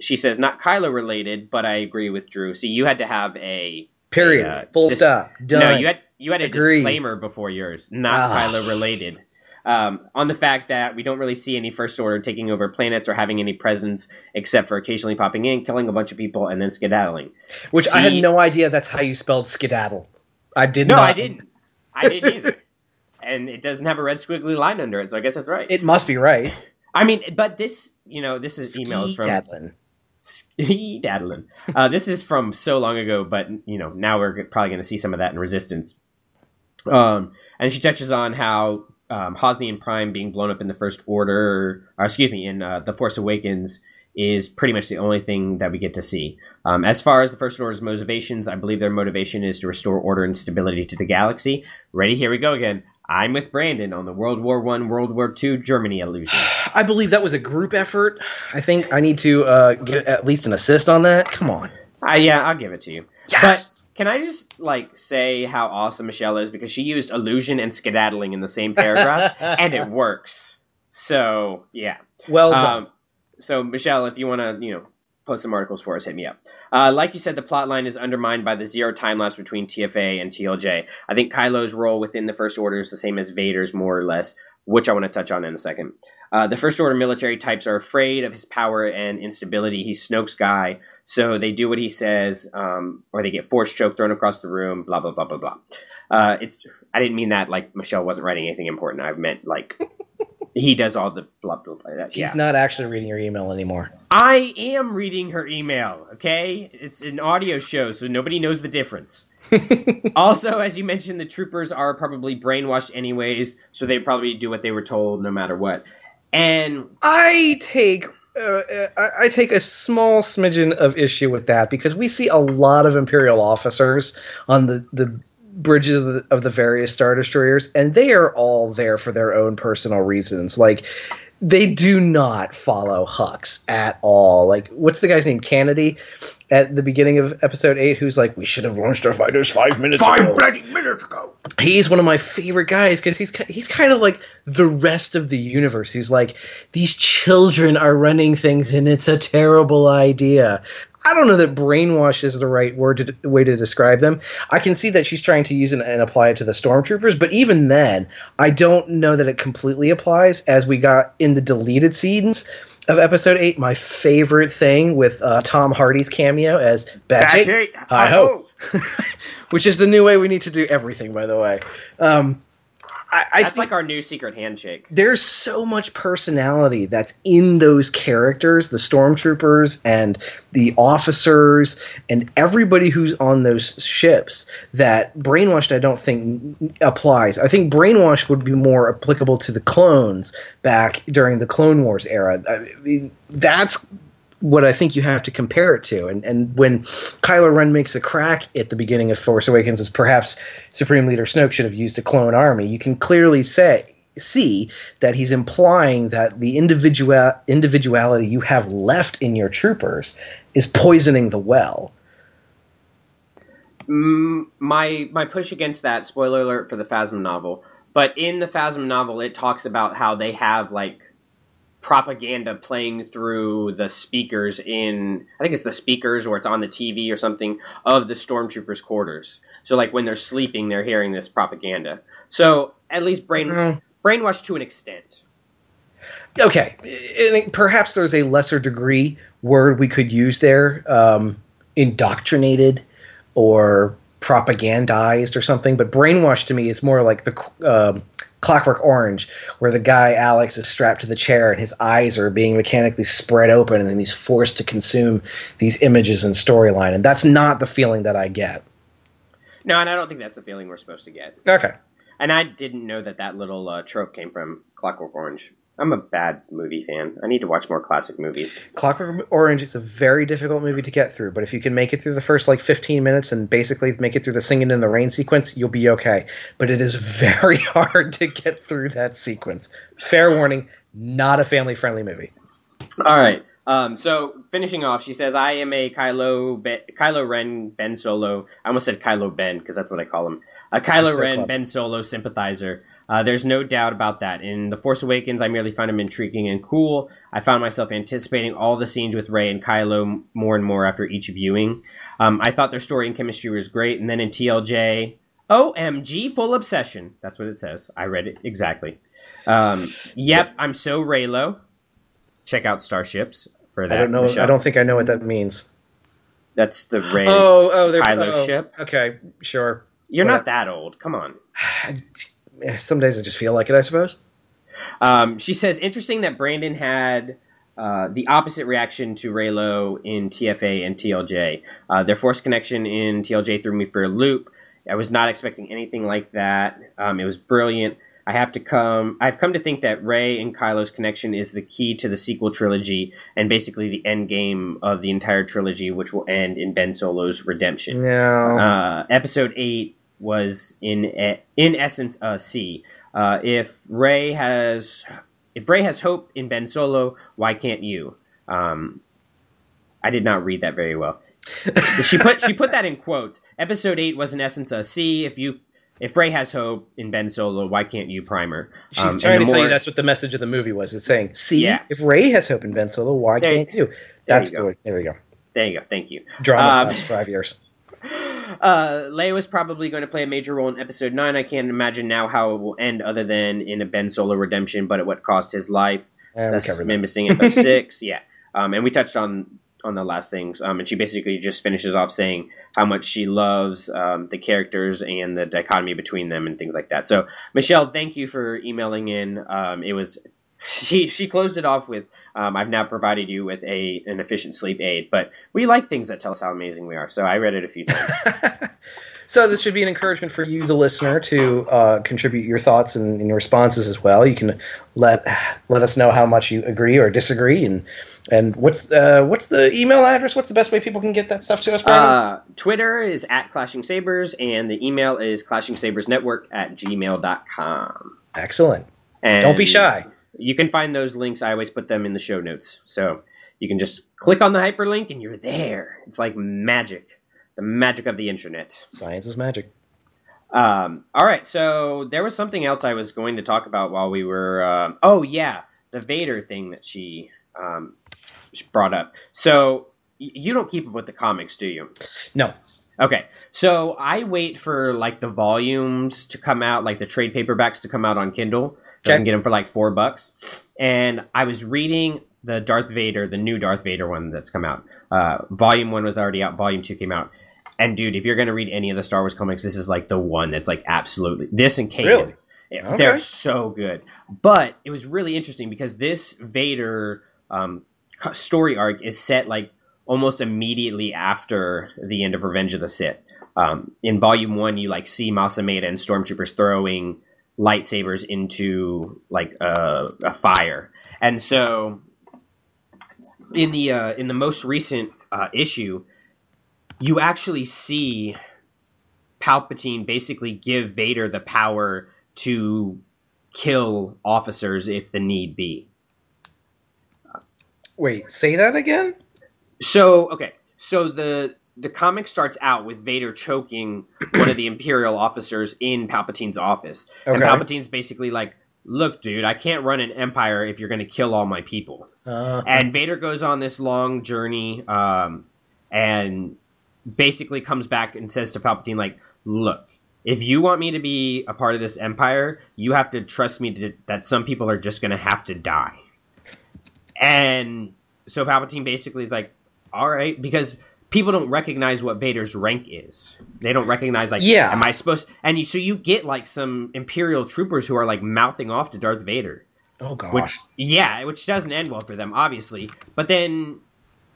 F: she says not kylo related but i agree with drew see you had to have a
G: Period.
F: Uh,
G: Full
F: this-
G: stop. Done.
F: no, you had you had a
G: Agreed.
F: disclaimer before yours, not
G: Ah.
F: Kylo related. Um, on the fact that we don't really see any First Order taking over planets or having any presence, except for occasionally popping in, killing a bunch of people, and then skedaddling.
G: Which I had no idea that's how you spelled skedaddle. I did not.
F: No,
G: not.
F: I didn't. I didn't either. [laughs] and it doesn't have a red squiggly line under it, so I guess that's right.
G: It must be right.
F: I mean, but this, you know, this is emails from
G: Skedaddling.
F: Daddling. Uh, this is from so long ago, but you know now we're probably going to see some of that in Resistance. Um, and she touches on how um, Hosnian Prime being blown up in the First Order, or excuse me, in uh, the Force Awakens, is pretty much the only thing that we get to see. Um, as far as the First Order's motivations, I believe their motivation is to restore order and stability to the galaxy. Ready? Here we go again. I'm with Brandon on the World War One, World War Two Germany illusion.
G: I believe that was a group effort. I think I need to uh, get at least an assist on that. Come on.
F: Uh, yeah, I'll give it to you.
G: Yes.
F: But can I just like say how awesome Michelle is because she used illusion and skedaddling in the same paragraph [laughs] and it works. So yeah.
G: well done.
F: Um, so Michelle, if you want to, you know, post some articles for us, hit me up. Uh, like you said, the plot line is undermined by the zero time lapse between TFA and TLJ. I think Kylo's role within the First Order is the same as Vader's, more or less, which I want to touch on in a second. Uh, the First Order military types are afraid of his power and instability. He's Snoke's guy, so they do what he says, um, or they get force choke thrown across the room. Blah blah blah blah blah. Uh, it's I didn't mean that like Michelle wasn't writing anything important. I meant like [laughs] he does all the blah blah blah. That,
G: He's
F: yeah.
G: not actually reading your email anymore.
F: I am reading her email, okay? It's an audio show, so nobody knows the difference. [laughs] also, as you mentioned, the troopers are probably brainwashed anyways, so they probably do what they were told no matter what. And
G: I take uh, I I take a small smidgen of issue with that because we see a lot of Imperial officers on the the bridges of the, of the various star destroyers, and they are all there for their own personal reasons. Like they do not follow Hux at all. Like what's the guy's name? Canady at the beginning of episode eight, who's like, "We should have launched our fighters five minutes ago."
D: Five bloody minutes ago.
G: he's one of my favorite guys because he's he's kind of like the rest of the universe. He's like these children are running things and it's a terrible idea. I don't know that brainwash is the right word to, way to describe them. I can see that she's trying to use it and apply it to the stormtroopers, but even then, I don't know that it completely applies. As we got in the deleted scenes, of episode eight, my favorite thing with uh, Tom Hardy's cameo as Batch Eight, Hi ho, which is the new way we need to do everything. By the way, um, I, I
F: That's like our new secret handshake.
G: there's so much personality that's in those characters, the stormtroopers and the officers and everybody who's on those ships that brainwashed I don't think applies. I think brainwashed would be more applicable to the clones back during the Clone Wars era. I mean, that's what I think you have to compare it to. And and when Kylo Ren makes a crack at the beginning of Force Awakens as perhaps Supreme Leader Snoke should have used a clone army, you can clearly say see that he's implying that the individual individuality you have left in your troopers is poisoning the well.
F: Mm, my my push against that spoiler alert for the Phasma novel, but in the Phasma novel, it talks about how they have like propaganda playing through the speakers in I think it's the speakers or it's on the TV or something of the stormtroopers' quarters. So like when they're sleeping, they're hearing this propaganda. So at least brain
G: Mm.
F: brainwashed to an extent.
G: Okay, I think perhaps there's a lesser degree word we could use there, um, indoctrinated or propagandized or something. But brainwashed to me is more like the um, Clockwork Orange, where the guy Alex is strapped to the chair and his eyes are being mechanically spread open, and he's forced to consume these images and storyline. And that's not the feeling that I get.
F: No, and I don't think that's the feeling we're supposed to get.
G: Okay.
F: And I didn't know that that little uh, trope came from Clockwork Orange. I'm a bad movie fan. I need to watch more classic movies.
G: Clockwork Orange is a very difficult movie to get through, but if you can make it through the first like 15 minutes and basically make it through the singing in the rain sequence, you'll be okay. But it is very [laughs] hard to get through that sequence. Fair warning, not a family friendly movie.
F: All right. Um, so finishing off, she says, "I am a Kylo ben, Kylo Ren Ben Solo. I almost said Kylo Ben because that's what I call him. A Kylo
G: so
F: Ren
G: clever.
F: Ben Solo sympathizer. Uh, there's no doubt about that. In The Force Awakens, I merely found him intriguing and cool. I found myself anticipating all the scenes with Rey and Kylo more and more after each viewing. Um, I thought their story and chemistry was great. And then in TLJ, OMG, full obsession. That's what it says. I read it exactly. Um, yep, I'm so Reylo. Check out Starships for that.
G: I don't know.
F: Michelle.
G: I don't think I know what that means.
F: That's the Rey.
G: Oh, oh, they're
F: Kylo
G: oh,
F: ship?
G: Okay, sure.
F: You're not that old. Come on. [sighs]
G: Some days I just feel like it. I suppose.
F: Um, she says, interesting that Brandon had uh, the opposite reaction to Reylo in TFA and TLJ. Uh, their force connection in TLJ threw me for a loop. I was not expecting anything like that. Um, it was brilliant. I have to come. I've come to think that Rey and Kylo's connection is the key to the sequel trilogy and basically the end game of the entire trilogy, which will end in Ben Solo's redemption.
G: No.
F: Uh, episode eight was in e- in essence a C. Uh, if Rey has if Rey has hope in Ben Solo, why can't you? Um, I did not read that very well. [laughs] she put she put that in quotes. Episode eight was in essence a C. If you if Rey has hope in Ben Solo, why can't you? Primer.
G: She's
F: Um,
G: trying to tell you that's what the message of the movie was. It's saying, "See,
F: Yeah.
G: if Rey has hope in Ben Solo, why
F: There-
G: can't you?"
F: there
G: That's
F: you
G: the
F: go.
G: way. There we go.
F: There you go. Thank you.
G: Drama
F: Um,
G: class five years.
F: Uh, Leia was probably going to play a major role in Episode Nine. I can't imagine now how it will end, other than in a Ben Solo redemption, but at what cost his life.
G: And
F: That's me
G: that.
F: missing episode [laughs] six. Yeah, um, and we touched on on the last things. Um, and she basically just finishes off saying how much she loves um, the characters and the dichotomy between them and things like that. So Michelle, thank you for emailing in. Um, it was she she closed it off with um, I've now provided you with a an efficient sleep aid, but we like things that tell us how amazing we are. So I read it a few times. [laughs]
G: So this should be an encouragement for you, the listener, to uh, contribute your thoughts and, and your responses as well. You can let let us know how much you agree or disagree, and and what's uh, what's the email address? What's the best way people can get that stuff to us?
F: Uh, Twitter is at Clashing Sabers, and the email is clashingsabersnetwork at gmail.com.
G: Excellent.
F: And
G: Don't be shy.
F: You can find those links. I always put them in the show notes. So you can just click on the hyperlink and you're there. It's like magic. The magic of the internet.
G: Science is magic.
F: Um, all right. So there was something else I was going to talk about while we were. Um, oh, yeah. The Vader thing that she, um, she brought up. So y- you don't keep up with the comics, do you?
G: No.
F: Okay, so I wait for like the volumes to come out, like the trade paperbacks to come out on Kindle.
G: Okay.
F: can get them for like four bucks. And I was reading the Darth Vader, the new Darth Vader one that's come out. Uh, volume one was already out. Volume two came out. And dude, if you're gonna read any of the Star Wars comics, this is like the one that's like absolutely this and Kanan.
G: Really? Okay.
F: They're so good. But it was really interesting because this Vader um, story arc is set like almost immediately after the end of Revenge of the Sith. Um, in Volume One, you like see Mas Amedda and stormtroopers throwing lightsabers into like a, a fire, and so in the uh, in the most recent uh, issue, you actually see Palpatine basically give Vader the power to kill officers if the need be.
G: Wait, say that again?
F: So okay, so the the comic starts out with Vader choking one of the Imperial officers in Palpatine's office, and Palpatine's basically like, "Look, dude, I can't run an empire if you're going to kill all my people."
G: Uh,
F: And Vader goes on this long journey, um, and basically comes back and says to Palpatine, like, "Look, if you want me to be a part of this empire, you have to trust me to, that some people are just going to have to die." And so Palpatine basically is like, "All right," because people don't recognize what Vader's rank is. They don't recognize like,
G: Yeah.
F: am I supposed? And you, so you get like some Imperial troopers who are like mouthing off to Darth Vader.
G: oh gosh.
F: Which, yeah, which doesn't end well for them, obviously. But then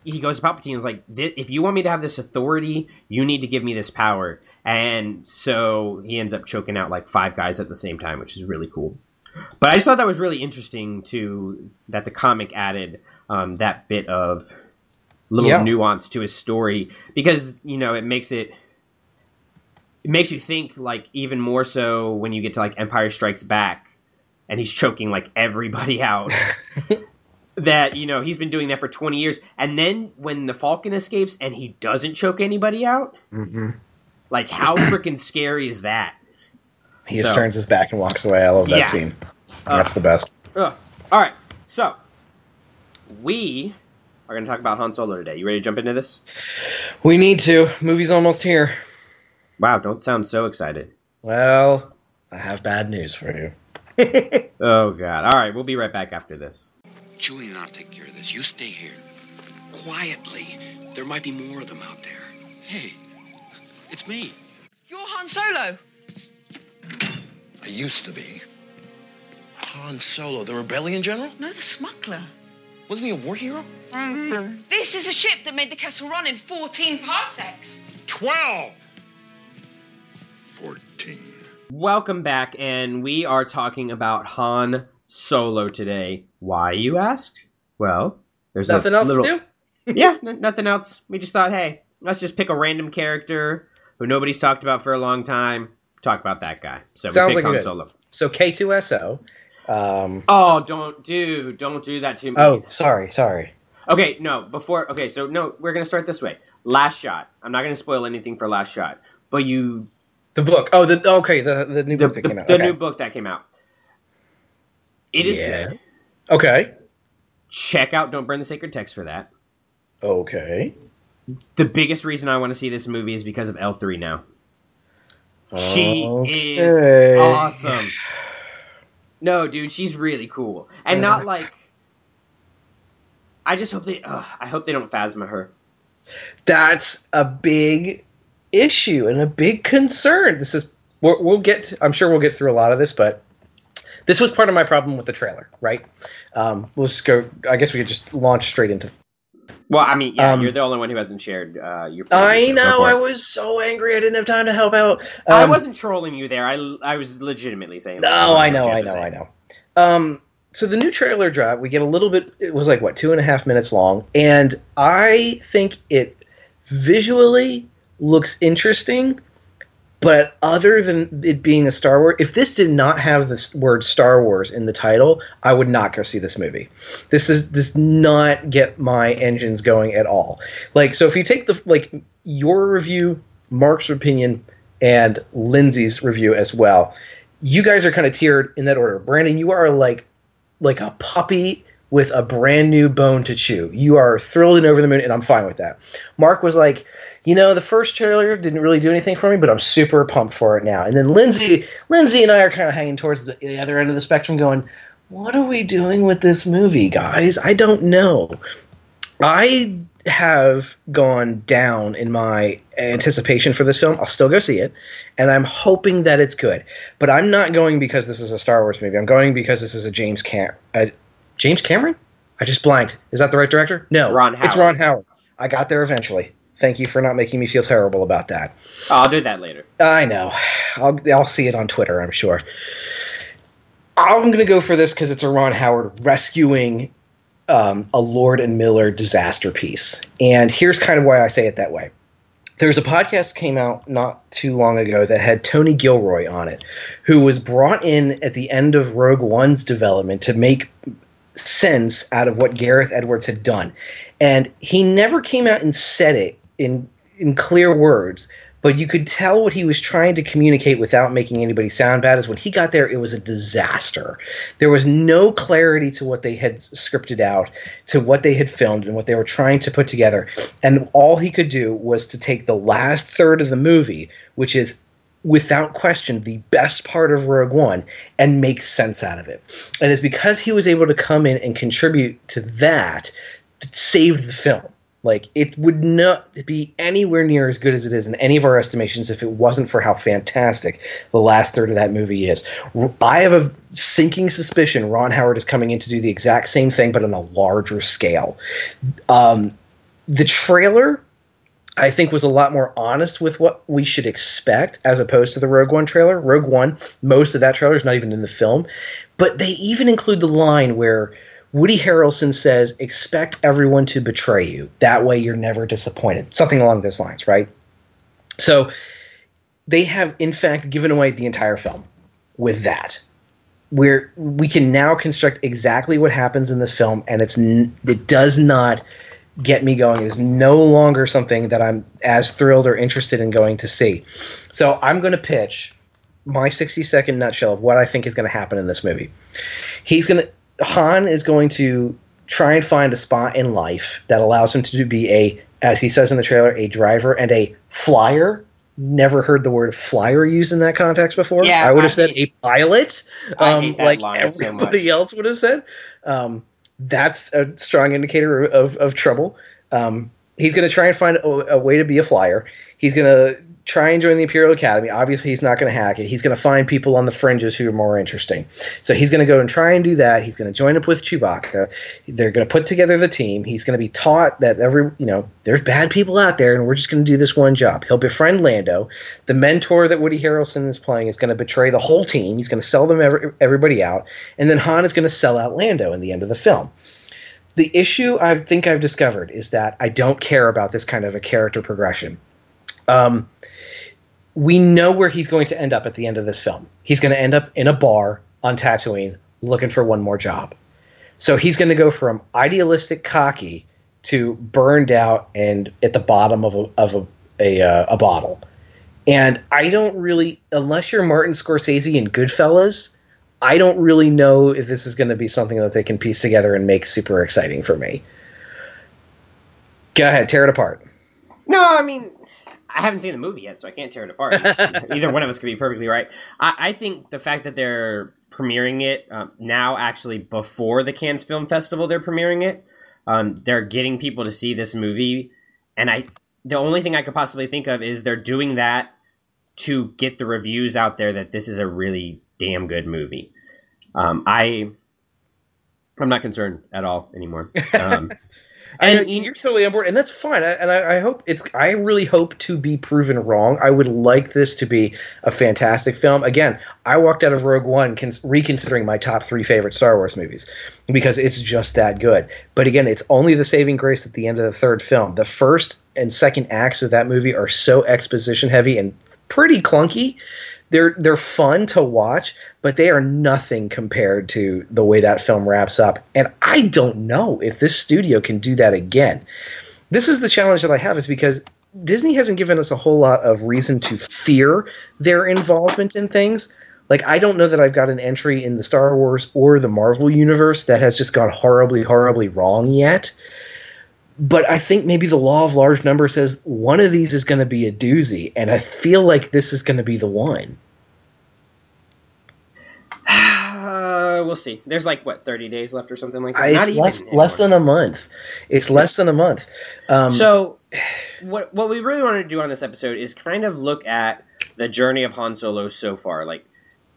F: he goes to Palpatine and is like, if you want me to have this authority, you need to give me this power. And so he ends up choking out like five guys at the same time, which is really cool. But I just thought that was really interesting to that the comic added um, that bit of little
G: Yeah.
F: nuance to his story because you know it makes it it makes you think like even more so when you get to like Empire Strikes Back and he's choking like everybody [laughs] out. [laughs] that you know he's been doing that for 20 years and then when the falcon escapes and he doesn't choke anybody out mm-hmm. like how [clears throat] freaking scary is that
G: he just turns his back and walks away. I love that
F: Yeah.
G: scene. Uh, That's the best.
F: Ugh. all right so we are going to talk about han solo today you ready to jump into this
G: We need to. Movie's almost here.
F: wow don't sound so excited
G: Well, I have bad news for you. [laughs]
F: oh god all right we'll be right back after this
B: Julie and I'll take care of this. You stay here. Quietly. There might be more of them out there. Hey, it's me.
C: You're Han Solo.
B: I used to be. Han Solo, the rebellion general?
C: No, the smuggler.
B: Wasn't he a war hero?
C: This is a ship that made the Kessel Run in 14 parsecs.
B: Twelve!
D: 14.
F: welcome back and we are talking about han solo today why you asked well there's a
G: Nothing else
F: little-
G: to do?
F: yeah, n- nothing else. We just thought, hey, let's just pick a random character who nobody's talked about for a long time. Talk about that guy. So
G: Sounds
F: we picked
G: like
F: Han
G: good-
F: Solo.
G: So K2SO. Um,
F: Oh, don't do, don't do that to me.
G: oh, sorry, sorry.
F: okay, no. Before, okay, so no, we're gonna start this way. Last shot. I'm not gonna spoil anything for last shot, but you,
G: The book. Oh, the okay, the the new
F: the,
G: book that
F: the,
G: came out.
F: the
G: okay.
F: new book that came out. It is
G: Yeah.
F: good.
G: Okay.
F: Check out Don't Burn the Sacred Text for that.
G: Okay.
F: The biggest reason I want to see this movie is because of L3 now. She
G: Okay.
F: is awesome. No, dude, she's really cool, and not like. I just hope they. Uh, I hope they don't phasma her.
G: That's a big issue and a big concern. This is we'll, we'll get. To, I'm sure we'll get through a lot of this, but this was part of my problem with the trailer. Right? Um, we'll just go. I guess we could just launch straight into.
F: Well, I mean, yeah,
G: Um,
F: you're the only one who hasn't shared uh, your.
G: I
F: view, so go
G: know.
F: for
G: I was so angry. I didn't have time to help out.
F: I
G: Um,
F: wasn't trolling you there. I, I was legitimately saying.
G: No,
F: like,
G: I know, I know. I know. Um, so the new trailer drop, we get a little bit. It was like what two and a half minutes long, and I think it visually looks interesting. But other than it being a Star Wars, if this did not have the word Star Wars in the title, I would not go see this movie. This is does not get my engines going at all. Like, so if you take the like your review, Mark's opinion, and Lindsay's review as well, you guys are kind of tiered in that order. Brandon, you are like like a puppy with a brand new bone to chew. You are thrilled and over the moon, and I'm fine with that. Mark was like, you know, the first trailer didn't really do anything for me, but I'm super pumped for it now. And then Lindsay, Lindsay and I are kind of hanging towards the, the other end of the spectrum, going, what are we doing with this movie, guys? I don't know. I have gone down in my anticipation for this film. I'll still go see it, and I'm hoping that it's good. But I'm not going because this is a Star Wars movie. I'm going because this is a James Cam uh, James Cameron. I just blanked. Is that the right director? No,
F: Ron
G: It's Ron Howard. I got there eventually. Thank you for not making me feel terrible about that.
F: I'll do that later.
G: I know. I'll I'll see it on Twitter. I'm sure. I'm gonna go for this because it's a Ron Howard rescuing um, a Lord and Miller disaster piece, and here's kind of why I say it that way. There's a podcast came out not too long ago that had Tony Gilroy on it, who was brought in at the end of Rogue One's development to make sense out of what Gareth Edwards had done. And he never came out and said it in in clear words, but you could tell what he was trying to communicate without making anybody sound bad is when he got there it was a disaster. There was no clarity to what they had scripted out, to what they had filmed and what they were trying to put together. And all he could do was to take the last third of the movie, which is without question the best part of Rogue One and make sense out of it. And it's because he was able to come in and contribute to that that saved the film. Like it would not be anywhere near as good as it is in any of our estimations if it wasn't for how fantastic the last third of that movie is. I have a sinking suspicion Ron Howard is coming in to do the exact same thing but on a larger scale. Um, the trailer I think was a lot more honest with what we should expect as opposed to the Rogue One trailer. Rogue One, most of that trailer is not even in the film, but they even include the line where Woody Harrelson says, "Expect everyone to betray you. That way, you're never disappointed." Something along those lines, right? So they have, in fact, given away the entire film with that. Where we can now construct exactly what happens in this film, and it's it does not get me going. It is no longer something that I'm as thrilled or interested in going to see. So I'm going to pitch my 60 second nutshell of what I think is going to happen in this movie. He's going to Han is going to try and find a spot in life that allows him to be a as he says in the trailer a driver and a flyer. Never heard the word flyer used in that context before.
F: Yeah,
G: I would
F: I
G: have said
F: hate-
G: a pilot,
F: I
G: um, like
F: line so
G: everybody else would have said. Um, that's a strong indicator of, of trouble. Um, he's going to try and find a, a way to be a flyer. He's going to try and join the Imperial Academy. Obviously, he's not going to hack it. He's going to find people on the fringes who are more interesting. So he's going to go and try and do that. He's going to join up with Chewbacca. They're going to put together the team. He's going to be taught that every you know there's bad people out there, and we're just going to do this one job. He'll befriend Lando. The mentor that Woody Harrelson is playing is going to betray the whole team. He's going to sell them every, everybody out, and then Han is going to sell out Lando in the end of the film the issue I think I've discovered is that I don't care about this kind of a character progression. Um, we know where he's going to end up at the end of this film. He's going to end up in a bar on Tatooine looking for one more job. So he's going to go from idealistic cocky to burned out and at the bottom of a of a a, uh, a bottle. And I don't really, unless you're Martin Scorsese and Goodfellas, I don't really know if this is going to be something that they can piece together and make super exciting for me. Go ahead, tear it apart.
F: No, I mean, I haven't seen the movie yet, so I can't tear it apart. [laughs] Either one of us could be perfectly right. I, I think the fact that they're premiering it um, now, actually before the Cannes Film Festival, they're premiering it. Um, they're getting people to see this movie, and I. The only thing I could possibly think of is they're doing that to get the reviews out there that this is a really damn good movie. Um, I. I'm not concerned at all anymore. [laughs] Um,
G: And
F: and you-
G: you're totally on board, and that's fine. I, and I, I hope it's. I really hope to be proven wrong. I would like this to be a fantastic film. Again, I walked out of Rogue One cons- reconsidering my top three favorite Star Wars movies because it's just that good. But again, it's only the saving grace at the end of the third film. The first and second acts of that movie are so exposition heavy and pretty clunky. They're they're fun to watch, but they are nothing compared to the way that film wraps up. And I don't know if this studio can do that again. This is the challenge that I have is because Disney hasn't given us a whole lot of reason to fear their involvement in things. Like I don't know that I've got an entry in the Star Wars or the Marvel universe that has just gone horribly, horribly wrong yet. But I think maybe the law of large numbers says one of these is going to be a doozy, and I feel like this is going to be the one.
F: Uh, [sighs] we'll see. There's like what 30 days left or something like that. Not
G: it's
F: even
G: less less than a month. It's less than a month. Um,
F: So, what what we really want to do on this episode is kind of look at the journey of Han Solo so far. Like,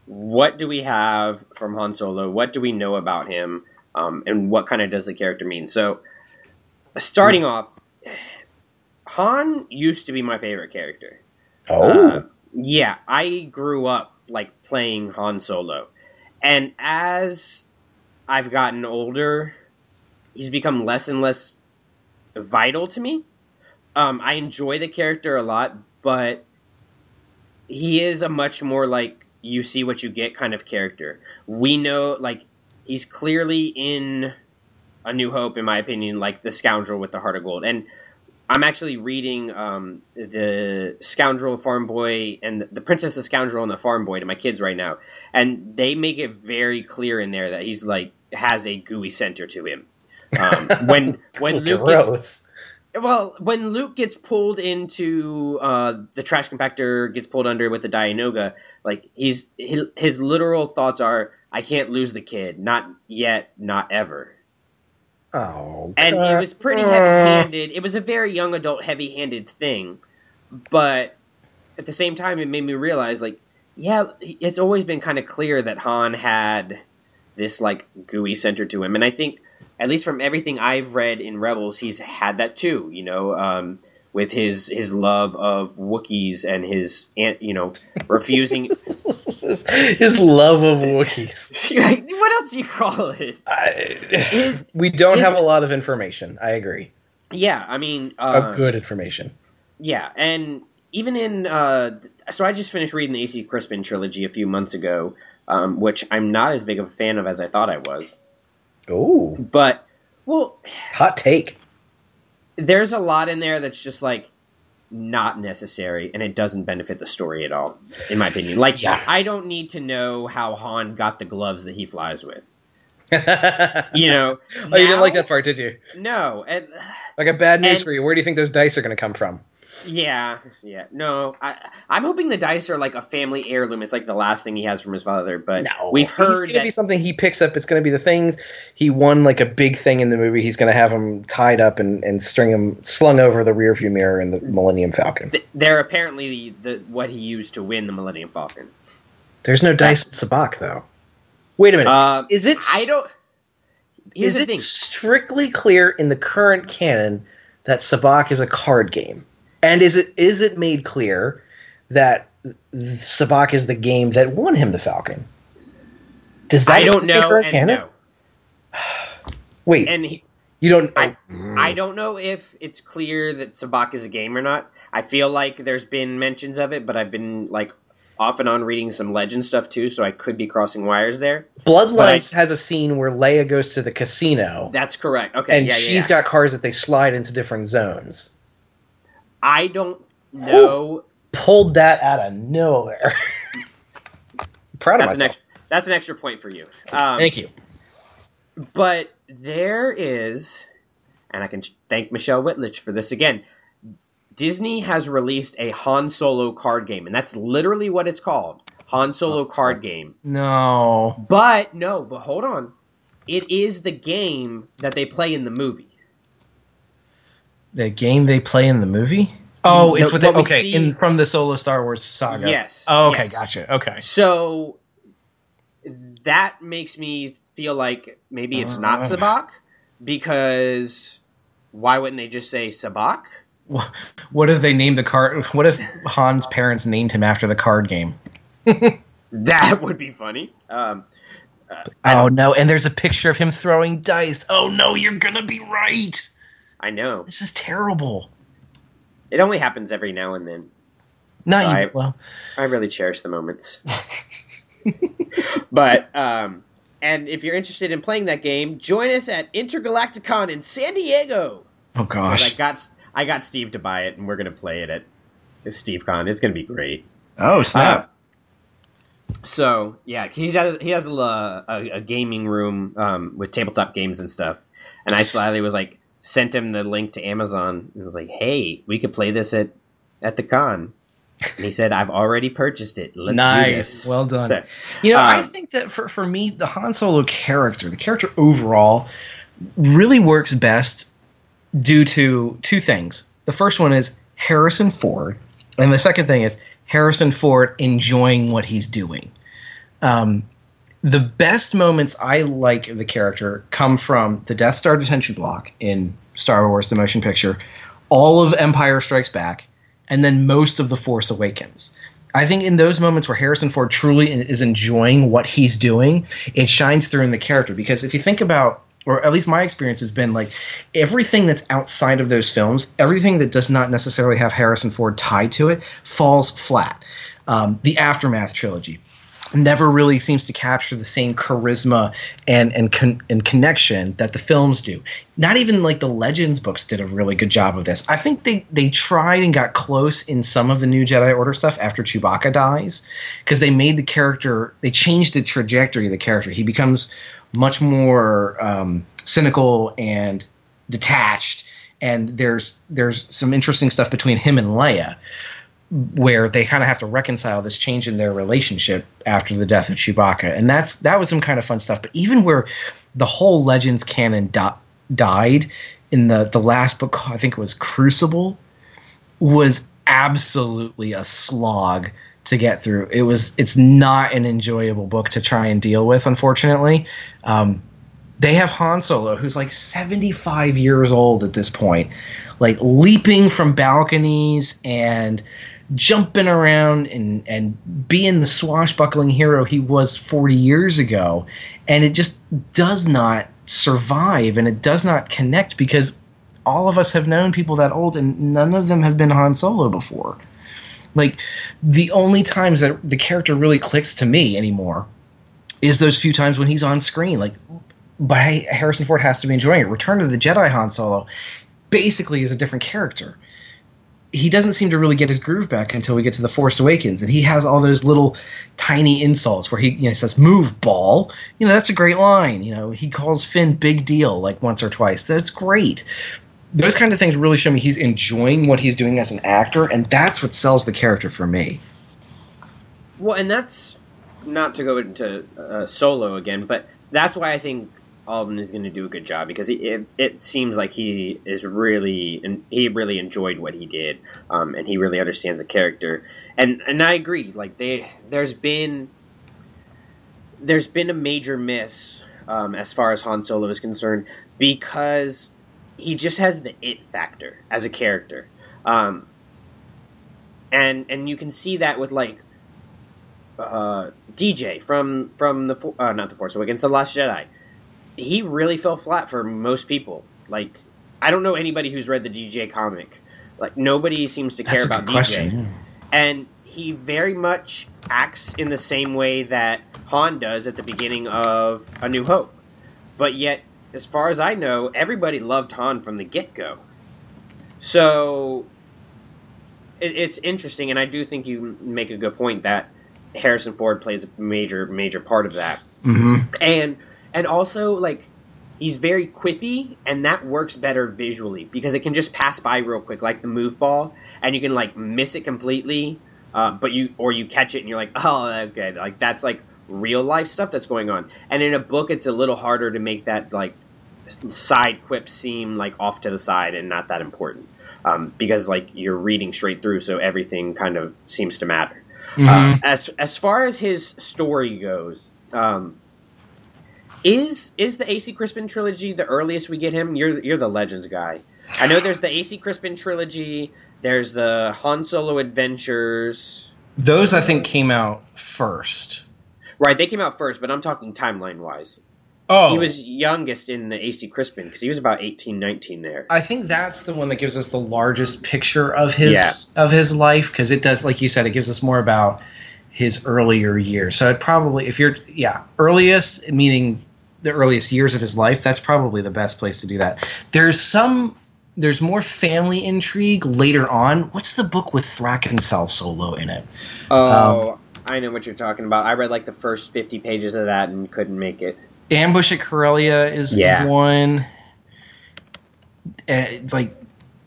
F: what do we have from Han Solo? What do we know about him? Um, and what kind of does the character mean? So, starting off, Han used to be my favorite character.
G: oh,
F: Uh, yeah, I grew up like playing Han Solo, and as I've gotten older, he's become less and less vital to me. Um, I enjoy the character a lot, but he is a much more like you see what you get kind of character. We know like he's clearly in A New Hope, in my opinion, like the scoundrel with the heart of gold, and I'm actually reading um, the Scoundrel Farm Boy and the Princess, the Scoundrel, and the Farm Boy to my kids right now, and they make it very clear in there that he's like has a gooey center to him. Um, [laughs] when when Luke gets, well, when Luke gets pulled into uh, the trash compactor, gets pulled under with the Dianoga, like he's his, his literal thoughts are, "I can't lose the kid, not yet, not ever."
G: Oh,
F: and
G: God.
F: it was pretty heavy-handed. It was a very young adult, heavy-handed thing, but at the same time, it made me realize, like, yeah, it's always been kind of clear that Han had this like gooey center to him, and I think, at least from everything I've read in Rebels, he's had that too. You know, um, with his his love of Wookiees and his, an- you know, refusing. [laughs]
G: his love of Wookiees. [laughs]
F: what else do you call it?
G: I,
F: His, [laughs]
G: we don't
F: his-
G: have a lot of information. I agree.
F: yeah, I mean, uh,
G: of good information.
F: Yeah, and even in uh, so I just finished reading the AC Crispin trilogy a few months ago, um, which I'm not as big of a fan of as I thought I was.
G: Oh,
F: But well,
G: hot take.
F: There's a lot in there that's just like not necessary, and it doesn't benefit the story at all, in my opinion. Like,
G: Yeah.
F: I don't need to know how Han got the gloves that he flies with. [laughs] You know, Oh,
G: you didn't like that part, did you?
F: No, and
G: Like a bad news
F: And-
G: for you. Where do you think those dice are going to come from?
F: Yeah, yeah. No, I, I'm hoping the dice are like a family heirloom. It's like the last thing he has from his father. But
G: No,
F: we've heard It's
G: going to
F: that
G: be something he picks up. It's going to be the things he won, like a big thing in the movie. He's going to have them tied up and, and string them slung over the rearview mirror in the Millennium Falcon.
F: th- they're apparently the, the what he used to win the Millennium Falcon.
G: There's no dice in Sabacc though. Wait a minute.
F: Uh,
G: is it?
F: I don't.
G: Is it
F: thing.
G: strictly clear in the current canon that Sabacc is a card game? And is it is it made clear that Sabacc is the game that won him the Falcon? Does that
F: I don't know.
G: current
F: And
G: canon?
F: no. [sighs]
G: Wait,
F: And he,
G: you don't.
F: I,
G: Mm.
F: I don't know if it's clear that Sabacc is a game or not. I feel like there's been mentions of it, but I've been like off and on reading some legend stuff too, so I could be crossing wires there.
G: Bloodlines has a scene where Leia goes to the casino,
F: That's correct. Okay,
G: and
F: yeah,
G: she's
F: yeah.
G: got cards that they slide into different zones.
F: I don't know.
G: Pulled that out of nowhere. [laughs] Proud of
F: That's an
G: myself.
F: extra. That's an extra point for you. Um,
G: Thank you.
F: But there is, and I can thank Michelle Whitlich for this again. Disney has released a Han Solo card game, and that's literally what it's called Han Solo card game.
G: No.
F: But no, but hold on. It is the game that they play in the movie.
G: The game they play in the movie? Oh, it's what they, okay,
F: see-
G: in from the solo Star Wars saga.
F: Yes,
G: Oh, okay,
F: yes.
G: gotcha. Okay.
F: So that makes me feel like maybe it's not
G: Uh.
F: Sabacc because why wouldn't they just say
G: Sabacc? What if they named the card? What if Han's parents named him after the card game? [laughs]
F: That would be funny. Um,
G: Oh no! And there's a picture of him throwing dice. Oh no! You're gonna be right.
F: I know
G: This is terrible.
F: it only happens every now and then.
G: Not
F: I-
G: you. Well,
F: I really cherish the moments. [laughs] but um, and if you're interested in playing that game, join us at Intergalacticon in San Diego.
G: oh
F: 'Cause I
G: gosh.
F: got I got Steve to buy it, and we're gonna play it at SteveCon. It's gonna be great.
G: Oh
F: Uh, so yeah, he's has, he has a, a, a gaming room um, with tabletop games and stuff. And I slyly was like, sent him the link to Amazon and was like, "Hey, we could play this at at the con." And he said, "I've already purchased it. Let's do
G: nice.
F: this."
G: Well done.
F: So,
G: You know, I
F: Um,
G: think that for, for me, the Han Solo character, the character overall, really works best due to two things. The first one is Harrison Ford, and the second thing is Harrison Ford enjoying what he's doing. Um, the best moments I like of the character come from the Death Star detention block in Star Wars: The Motion Picture, all of Empire Strikes Back, and then most of The Force Awakens. I think in those moments where Harrison Ford truly is enjoying what he's doing, it shines through in the character. Because if you think about, or at least my experience has been like everything that's outside of those films, everything that does not necessarily have Harrison Ford tied to it, falls flat. Um, the Aftermath trilogy never really seems to capture the same charisma and and con- and connection that the films do. Not even like the Legends books did a really good job of this. I think they they tried and got close in some of the new Jedi Order stuff after Chewbacca dies because they made the character they changed the trajectory of the character. He becomes much more um, cynical and detached and there's there's some interesting stuff between him and Leia where they kind of have to reconcile this change in their relationship after the death of Chewbacca, and that's that was some kind of fun stuff. But even where the whole Legends canon di- died in the the last book, I think it was Crucible, was absolutely a slog to get through. It was it's not an enjoyable book to try and deal with, unfortunately. Um, they have Han Solo, who's like 75 years old at this point, like leaping from balconies and jumping around and, and being the swashbuckling hero he was 40 years ago. And it just does not survive and it does not connect because all of us have known people that old and none of them have been Han Solo before. Like, the only times that the character really clicks to me anymore is those few times when he's on screen. Like, but Harrison Ford has to be enjoying it. Return of the Jedi Han Solo basically is a different character. He doesn't seem to really get his groove back until we get to the Force Awakens, and he has all those little tiny insults where he you know says "move ball." You know that's a great line. You know he calls Finn "big deal" like once or twice. That's great. Those kind of things really show me he's enjoying what he's doing as an actor, and that's what sells the character for me.
F: Well, and that's not to go into uh, solo again, but that's why I think Alden is going to do a good job because it, it, it seems like he is really and he really enjoyed what he did, um, and he really understands the character. And and I agree. Like they, there's been there's been a major miss um, as far as Han Solo is concerned because he just has the it factor as a character, um, and and you can see that with like uh, DJ from from the uh, not the Force Awakens, the Last Jedi. He really fell flat for most people. Like, I don't know anybody who's read the DJ comic. Like, nobody seems to care
G: That's a
F: about
G: good
F: DJ.
G: question. yeah.
F: And he very much acts in the same way that Han does at the beginning of A New Hope. But yet, as far as I know, everybody loved Han from the get go. So it, it's interesting, and I do think you make a good point that Harrison Ford plays a major, major part of that.
G: Mm-hmm.
F: And and also like he's very quippy, and that works better visually because it can just pass by real quick, like the move ball, and you can like miss it completely, uh, but you or you catch it and you're like, [laughs] oh, okay, like that's like real life stuff that's going on. And in a book, it's a little harder to make that like side quip seem like off to the side and not that important um, because like you're reading straight through, so everything kind of seems to matter. Uh, as as far as his story goes, um, is is the AC Crispin trilogy the earliest we get him? You're you're the Legends guy. I know there's the AC Crispin trilogy. There's the Han Solo Adventures.
G: Those I think came out first.
F: Right, they came out first, but I'm talking timeline wise.
G: Oh,
F: He was youngest in the AC Crispin because he was about 18, 19 there.
G: I think that's the one that gives us the largest picture of his
F: Yeah.
G: of his life because it does, like you said, it gives us more about his earlier years. So it probably, if you're, yeah, earliest meaning the earliest years of his life, that's probably the best place to do that. There's some, there's more family intrigue later on. What's the book with Thrackan Sal-Solo in it?
F: Oh, I know what you're talking about. I read like the first 50 pages of that and couldn't make it.
G: Ambush at Corellia is
F: Yeah.
G: one. Uh, like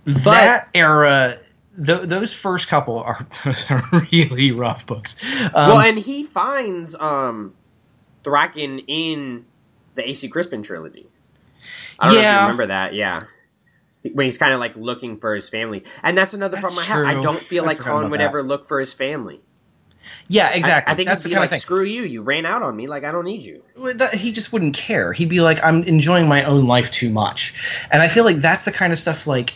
G: that era, th- those first couple are, [laughs] are really rough books. Um,
F: well, and he finds um, Thrackan in the AC Crispin trilogy. I don't know if
G: Yeah.
F: you remember that. Yeah. When he's kind of like looking for his family, and that's another
G: That's
F: problem I have. I don't feel
G: I
F: like
G: forgot
F: Han would
G: that.
F: ever look for his family.
G: yeah, exactly.
F: I, think
G: that's
F: he'd
G: the
F: be
G: kind
F: like. "Screw you! You ran out on me. Like I don't need you."
G: That, he just wouldn't care. He'd be like, I'm enjoying my own life too much. And I feel like that's the kind of stuff like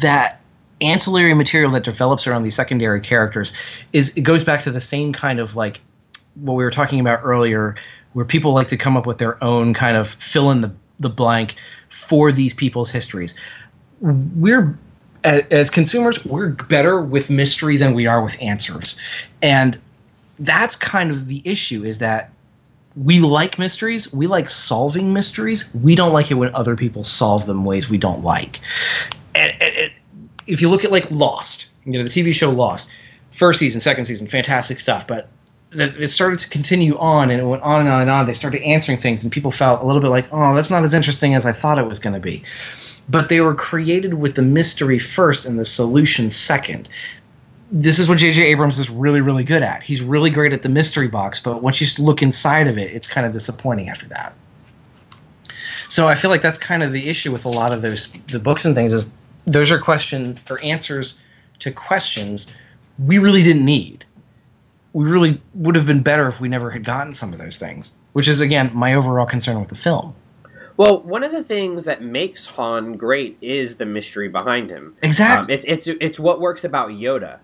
G: that ancillary material that develops around these secondary characters is it goes back to the same kind of like what we were talking about earlier where people like to come up with their own kind of fill in the the blank for these people's histories. We're as consumers, we're better with mystery than we are with answers. And that's kind of the issue is that we like mysteries. We like solving mysteries. We don't like it when other people solve them ways we don't like. And, and, and if you look at like Lost, you know, the TV show Lost, first season, second season, fantastic stuff. But it started to continue on, and it went on and on and on. They started answering things, and people felt a little bit like, "Oh, that's not as interesting as I thought it was going to be." But they were created with the mystery first and the solution second this is what J.J. Abrams is really, really good at. He's really great at the mystery box, but once you look inside of it, it's kind of disappointing after that. So I feel like that's kind of the issue with a lot of those the books and things is those are questions or answers to questions we really didn't need. We really would have been better if we never had gotten some of those things, which is again my overall concern with the film.
F: Well, one of the things that makes Han great is the mystery behind him.
G: Exactly.
F: Um, it's it's it's what works about Yoda,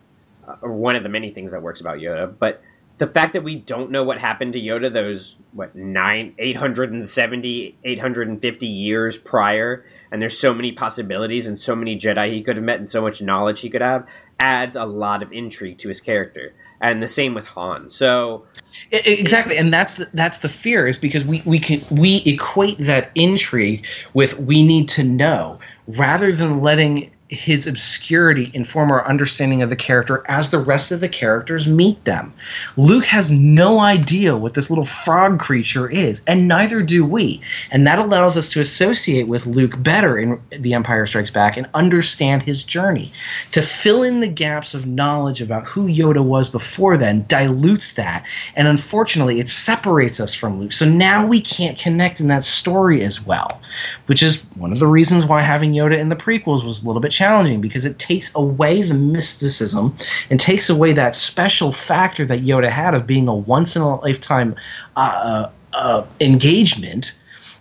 F: uh, or one of the many things that works about Yoda. But the fact that we don't know what happened to Yoda those what nine 870 850 years prior and there's so many possibilities and so many Jedi he could have met and so much knowledge he could have adds a lot of intrigue to his character. And the same with Han. So
G: exactly and that's the, that's the fear is because we we can we equate that intrigue with we need to know rather than letting his obscurity inform our understanding of the character as the rest of the characters meet them. Luke has no idea what this little frog creature is, and neither do we. And that allows us to associate with Luke better in The Empire Strikes Back and understand his journey. To fill in the gaps of knowledge about who Yoda was before then dilutes that, and unfortunately, it separates us from Luke. So now we can't connect in that story as well, which is one of the reasons why having Yoda in the prequels was a little bit challenging because it takes away the mysticism and takes away that special factor that Yoda had of being a once in a lifetime uh, uh, engagement.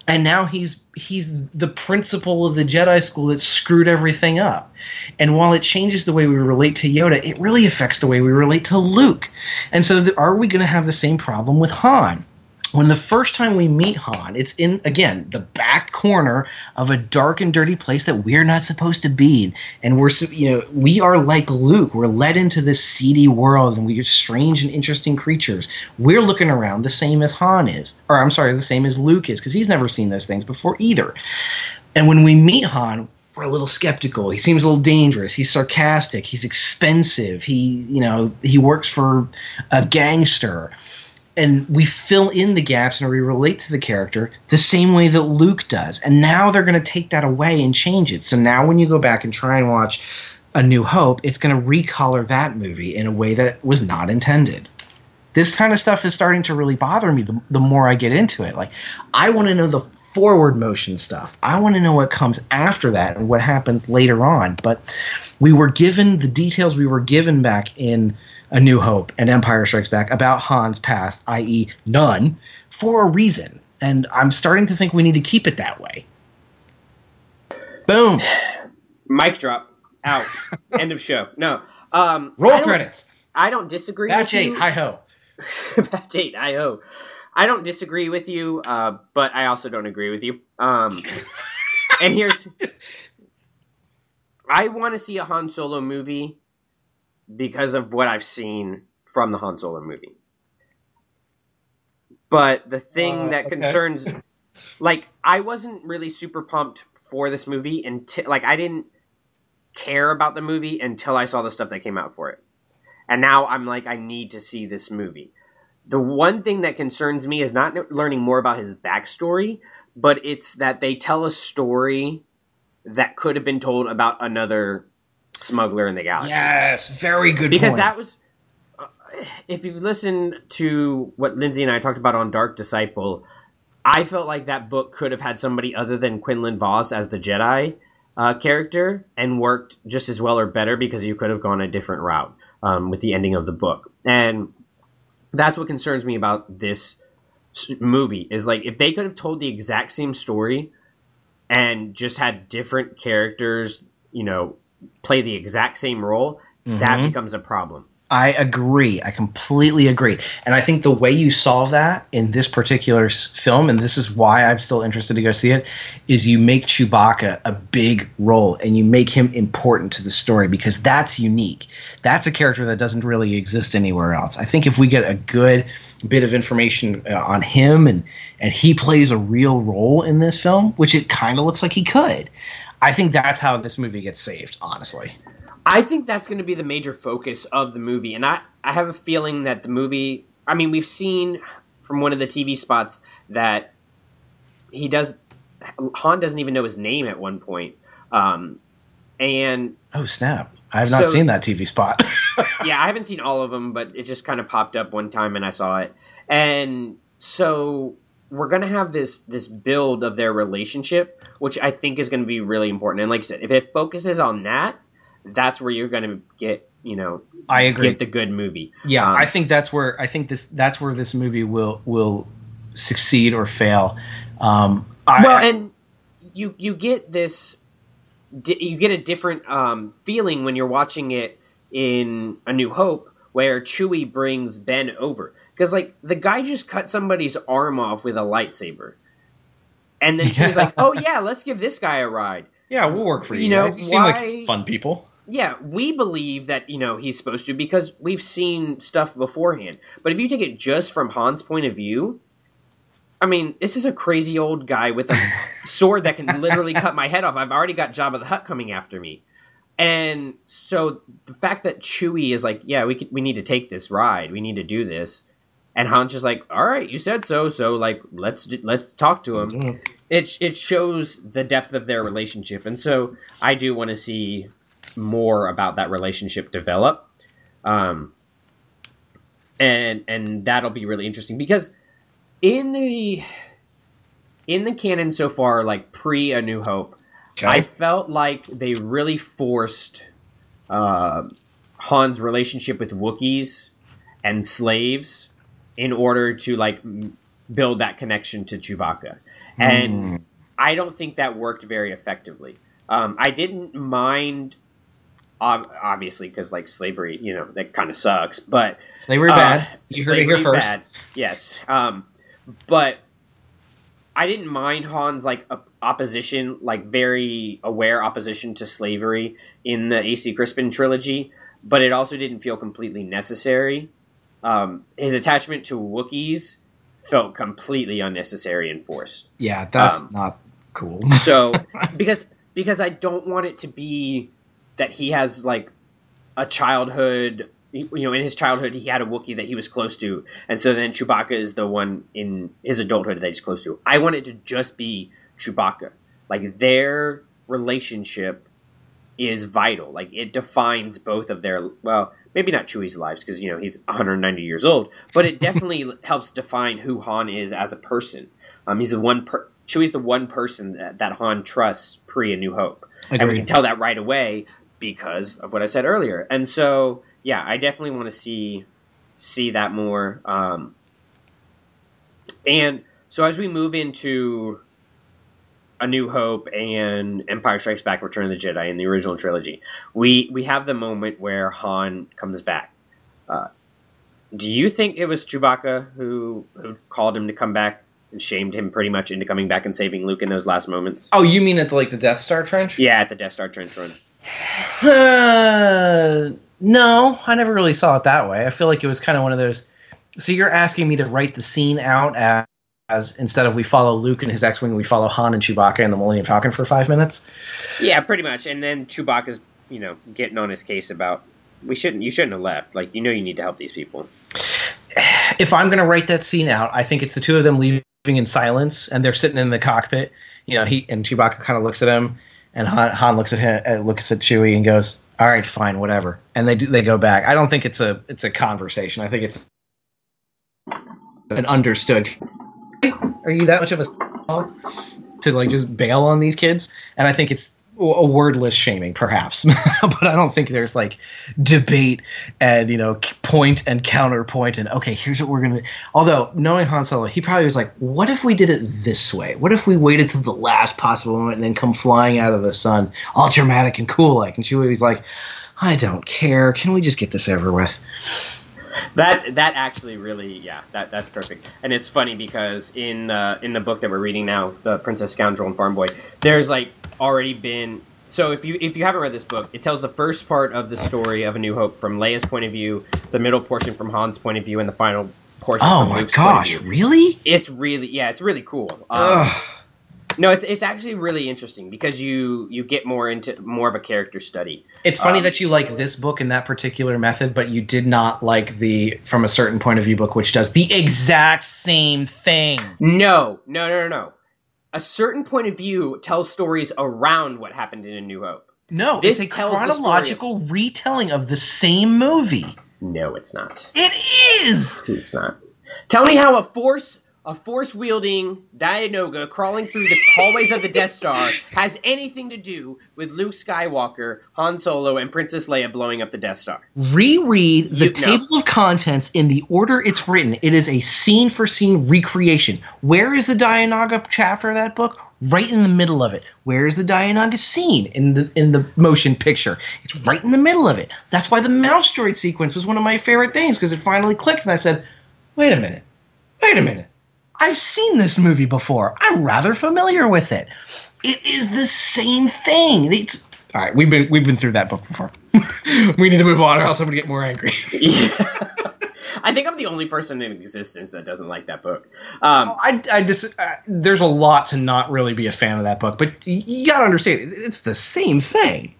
G: And now he's he's the principal of the Jedi school that screwed everything up. And while it changes the way we relate to Yoda, it really affects the way we relate to Luke. And so, are we going to have the same problem with Han? When the first time we meet Han, it's in again the back corner of a dark and dirty place that we're not supposed to be in, and we're you know we are like Luke. We're led into this seedy world, and we are strange and interesting creatures. We're looking around the same as Han is, or I'm sorry, the same as Luke is, because he's never seen those things before either. And when we meet Han, we're a little skeptical. He seems a little dangerous. He's sarcastic. He's expensive. He, you know, he works for a gangster. And we fill in the gaps and we relate to the character the same way that Luke does. And now they're going to take that away and change it. So now when you go back and try and watch A New Hope, it's going to recolor that movie in a way that was not intended this kind of stuff is starting to really bother me the, the more I get into it. Like, I want to know the forward motion stuff. I want to know what comes after that and what happens later on. But we were given the details we were given back in A New Hope and Empire Strikes Back about Han's past, i.e., none, for a reason. And I'm starting to think we need to keep it that way. Boom. [sighs]
F: mic drop out. [laughs] End of show. No. Um,
G: Roll
F: don't-
G: credits.
F: I don't disagree.
G: Batch
F: with
G: 8.
F: you.
G: Hi ho. [laughs]
F: Batch eight. I o. I don't disagree with you, uh, but I also don't agree with you. Um, [laughs] and here's, I want to see a Han Solo movie because of what I've seen from the Han Solo movie. But the thing
G: Uh,
F: that
G: okay.
F: concerns, [laughs] like, I wasn't really super pumped for this movie until, like, I didn't care about the movie until I saw the stuff that came out for it. And now I'm like, I need to see this movie. The one thing that concerns me is not learning more about his backstory, but it's that they tell a story that could have been told about another smuggler in the galaxy.
G: Yes, very good.
F: because
G: point.
F: that was uh, if you listen to what Lindsay and I talked about on Dark Disciple, I felt like that book could have had somebody other than Quinlan Vos as the Jedi uh, character and worked just as well or better because you could have gone a different route um, with the ending of the book. And that's what concerns me about this movie is like if they could have told the exact same story and just had different characters, you know, play the exact same role, that becomes a problem.
G: I agree. I completely agree. And I think the way you solve that in this particular film, and this is why I'm still interested to go see it, is you make Chewbacca a big role and you make him important to the story because that's unique. That's a character that doesn't really exist anywhere else. I think if we get a good bit of information uh, on him and and he plays a real role in this film, which it kind of looks like he could. I think that's how this movie gets saved, honestly.
F: I think that's going to be the major focus of the movie, and I, I have a feeling that the movie. I mean, we've seen from one of the TV spots that he does. Han doesn't even know his name at one point, um, and
G: Oh snap! I have not
F: So-
G: seen that TV spot. [laughs]
F: yeah, I haven't seen all of them, but it just kind of popped up one time and I saw it. And so we're gonna have this this build of their relationship, which I think is gonna be really important. And like I said, if it focuses on that, that's where you're gonna get you know
G: I agree.
F: get the good movie.
G: Yeah,
F: Um,
G: I think that's where I think this that's where this movie will will succeed or fail. Um, I,
F: well, and you you get this, you get a different um, feeling when you're watching it in A New Hope, where Chewie brings Ben over because like the guy just cut somebody's arm off with a lightsaber, and then Chewie's like, "Oh yeah, let's give this guy a ride."
G: yeah, we'll work for you.
F: You know,
G: guys. You seem
F: why-
G: like fun people.
F: Yeah, we believe that you know he's supposed to because we've seen stuff beforehand. But if you take it just from Han's point of view, I mean, this is a crazy old guy with a [laughs] sword that can literally cut my head off. I've already got Jabba the Hutt coming after me, and so the fact that Chewie is like, "Yeah, we could, we need to take this ride. We need to do this," and Han's just like, "All right, you said so. So like, let's let's talk to him." It it shows the depth of their relationship, and so I do want to see more about that relationship develop. Um, and and that'll be really interesting because in the in the canon so far, like pre A New Hope, I felt like they really forced uh, Han's relationship with Wookiees and slaves in order to like build that connection to Chewbacca, and I don't think that worked very effectively. Um, I didn't mind, ob- obviously, because like slavery, you know, that kind of sucks. But
G: Slavery
F: uh,
G: bad. You heard it here first.
F: bad. Yes, um, but I didn't mind Han's like op- opposition, like very aware opposition to slavery in the AC Crispin trilogy, but it also didn't feel completely necessary. Um, his attachment to Wookiees felt completely unnecessary and forced.
G: Yeah, that's
F: Um,
G: not cool. [laughs] [laughs]
F: So because because I don't want it to be that he has like a childhood you know in his childhood he had a Wookiee that he was close to and so then Chewbacca is the one in his adulthood that he's close to. I want it to just be Chewbacca. Like their relationship is vital. Like it defines both of their well, maybe not Chewie's lives because you know he's 190 years old, but it [laughs] definitely helps define who Han is as a person. Um, he's the one per- Chewie's the one person that, that Han trusts pre A New Hope, and we can tell that right away because of what I said earlier. And so, yeah, I definitely want to see see that more. Um, and so as we move into A New Hope and Empire Strikes Back: Return of the Jedi in the original trilogy, we we have the moment where Han comes back. Uh, do you think it was Chewbacca who who called him to come back and shamed him pretty much into coming back and saving Luke in those last moments?
G: oh, you mean at the, like the Death Star trench?
F: Yeah, at the Death Star trench run. [sighs]
G: Uh, no, I never really saw it that way. I feel like it was kind of one of those. So you're asking me to write the scene out as, instead of we follow Luke and his X-wing, we follow Han and Chewbacca and the Millennium Falcon for five minutes.
F: Yeah, pretty much. And then Chewbacca's, you know, getting on his case about we shouldn't, you shouldn't have left. Like, you know, you need to help these people. [sighs]
G: If I'm going to write that scene out, I think it's the two of them leaving in silence, and they're sitting in the cockpit. You know, he and Chewbacca kind of looks at him, And Han, Han looks at him, uh, looks at Chewie, and goes, "All right, fine, whatever." And they do, they go back. I don't think it's a it's a conversation. I think it's an understood. Are you that much of a to like just bail on these kids? And I think it's a wordless shaming, perhaps, [laughs] but I don't think there's like debate and you know point and counterpoint and okay, here's what we're gonna. Although knowing Han Solo, he probably was like, what if we did it this way? What if we waited till the last possible moment and then come flying out of the sun, all dramatic and cool like? And Chewie was like, I don't care. Can we just get this over with?
F: That that actually really yeah that that's perfect and it's funny because in uh, in the book that we're reading now the Princess Scoundrel and Farm Boy there's like already been so if you if you haven't read this book it tells the first part of the story of A New Hope from Leia's point of view the middle portion from Han's point of view and the final portion
G: Oh
F: from
G: my
F: Luke's point of
G: gosh, really?
F: it's really yeah it's really cool um,
G: Ugh.
F: No it's it's actually really interesting because you you get more into more of a character study
G: It's funny
F: Um,
G: that you like this book in that particular method, but you did not like the from a certain point of view book, which does the exact same thing.
F: No, no, no, no, no. A certain point of view tells stories around what happened in A New Hope.
G: No,
F: This
G: it's a
F: story of-
G: chronological retelling of the same movie.
F: No, it's not.
G: It is.
F: It's not. Tell me how a force a force wielding Dianoga crawling through the hallways of the Death Star has anything to do with Luke Skywalker, Han Solo, and Princess Leia blowing up the Death Star.
G: Reread the
F: You- no.
G: table of contents in the order it's written. It is a scene for scene recreation. Where is the Dianoga chapter of that book? Right in the middle of it. Where is the Dianoga scene in the in the motion picture? It's right in the middle of it. That's why the mouse droid sequence was one of my favorite things because it finally clicked and I said, "Wait a minute, wait a minute. I've seen this movie before. I'm rather familiar with it. It is the same thing. It's all right. We've been we've been through that book before. [laughs] we need to move on, or else I'm gonna get more angry. [laughs]
F: I think I'm the only person in existence that doesn't like that book. Um,
G: I, I just uh, there's a lot to not really be a fan of that book, but you gotta understand it- it's the same thing.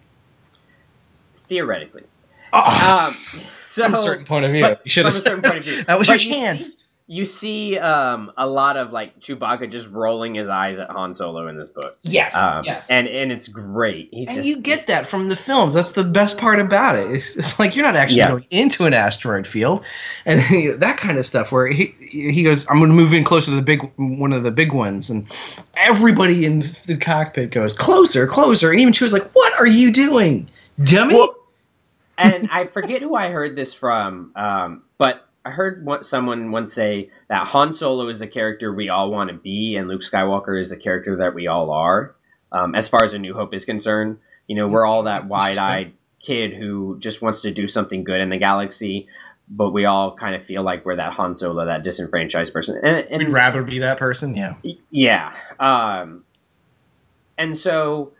F: theoretically.
G: Oh,
F: Um, so
G: from a certain point of view, [laughs]
F: but-
G: you should
F: from
G: have
F: a certain point of view.
G: That was
F: But
G: your chance.
F: See, you see um, a lot of like Chewbacca just rolling his eyes at Han Solo in this book.
G: yes,
F: Um,
G: yes.
F: and and it's great. He's
G: And
F: just
G: you get that from the films. That's the best part about it. It's, it's like you're not actually
F: Yeah.
G: going into an asteroid field, and [laughs] that kind of stuff. Where he he goes, "I'm going to move in closer to the big one of the big ones," and everybody in the cockpit goes closer, closer, and even Chewie's like, "What are you doing, dummy?"
F: Well- [laughs] and I forget who I heard this from, um, but I heard one, someone once say that Han Solo is the character we all want to be, and Luke Skywalker is the character that we all are. Um, as far as A New Hope is concerned, you know, we're all that wide-eyed kid who just wants to do something good in the galaxy, but we all kind of feel like we're that Han Solo, that disenfranchised person. And, and
G: We'd rather be that person. Yeah.
F: yeah. Um, and so,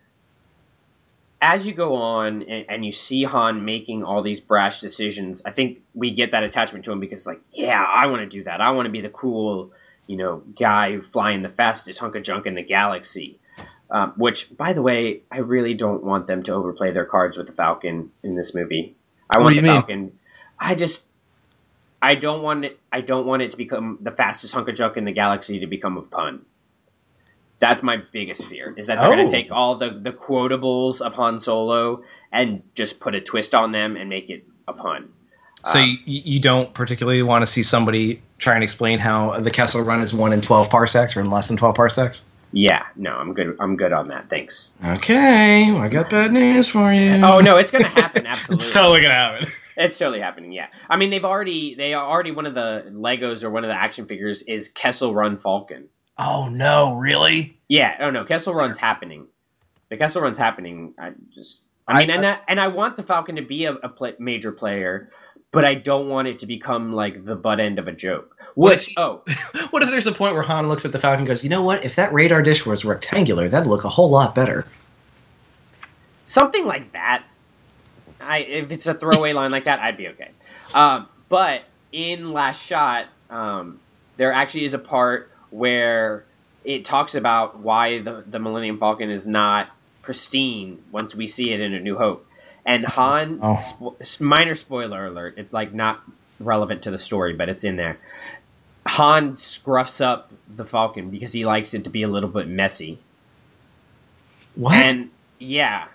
F: as you go on and, and you see Han making all these brash decisions, I think we get that attachment to him because, like, yeah, I want to do that. I want to be the cool, you know, guy flying the fastest hunk of junk in the galaxy. Um, which, by the way, I really don't want them to overplay their cards with the Falcon in this movie. I want the
G: mean?
F: Falcon. I just, I don't want it. I don't want it to become the fastest hunk of junk in the galaxy to become a pun. That's my biggest fear is that they're going
G: Oh.
F: to take all the the quotables of Han Solo and just put a twist on them and make it a pun.
G: So uh, you, you don't particularly want to see somebody try and explain how the Kessel Run is one in twelve parsecs or in less than twelve parsecs?
F: Yeah, no, I'm good. I'm good on that. Thanks.
G: Okay, I got bad news for you.
F: Oh no, it's going to happen. [laughs] Absolutely,
G: it's totally gonna happen.
F: It's totally happening. Yeah, I mean they've already they are already one of the Legos or one of the action figures is Kessel Run Falcon.
G: Oh no, really?
F: Yeah, oh no, Kessel Run's happening. The Kessel Run's happening. I just, I
G: I-
F: mean, and I, and I want the Falcon to be a, a pla major player, but I don't want it to become like the butt end of a joke.
G: What
F: Which,
G: he-
F: oh, [laughs]
G: What if there's a point where Han looks at the Falcon and goes, you know what? If that radar dish was rectangular, that'd look a whole lot better.
F: something like that. I if it's a throwaway line like that, I'd be okay. Um, but in Last Shot, um, there actually is a part where it talks about why the the Millennium Falcon is not pristine once we see it in A New Hope. And Han,
G: Oh.
F: spo- minor spoiler alert, it's like not relevant to the story, but it's in there. Han scruffs up the Falcon because he likes it to be a little bit messy.
G: What?
F: And Yeah.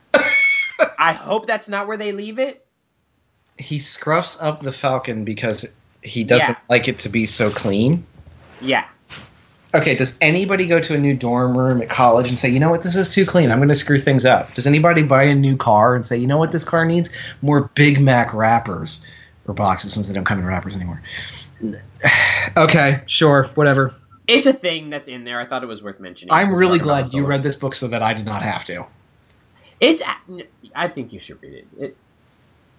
F: I hope that's not where they leave it.
G: He scruffs up the Falcon because he doesn't
F: Yeah.
G: like it to be so clean.
F: Yeah.
G: Okay, does anybody go to a new dorm room at college and say, you know what, this is too clean. I'm going to screw things up? Does anybody buy a new car and say, you know what, this car needs more Big Mac wrappers or boxes since they don't come in wrappers anymore? [sighs] okay, sure, whatever.
F: It's a thing that's in there. I thought it was worth mentioning.
G: I'm really glad you read this book so that I did not have to.
F: It's. I think you should read it. it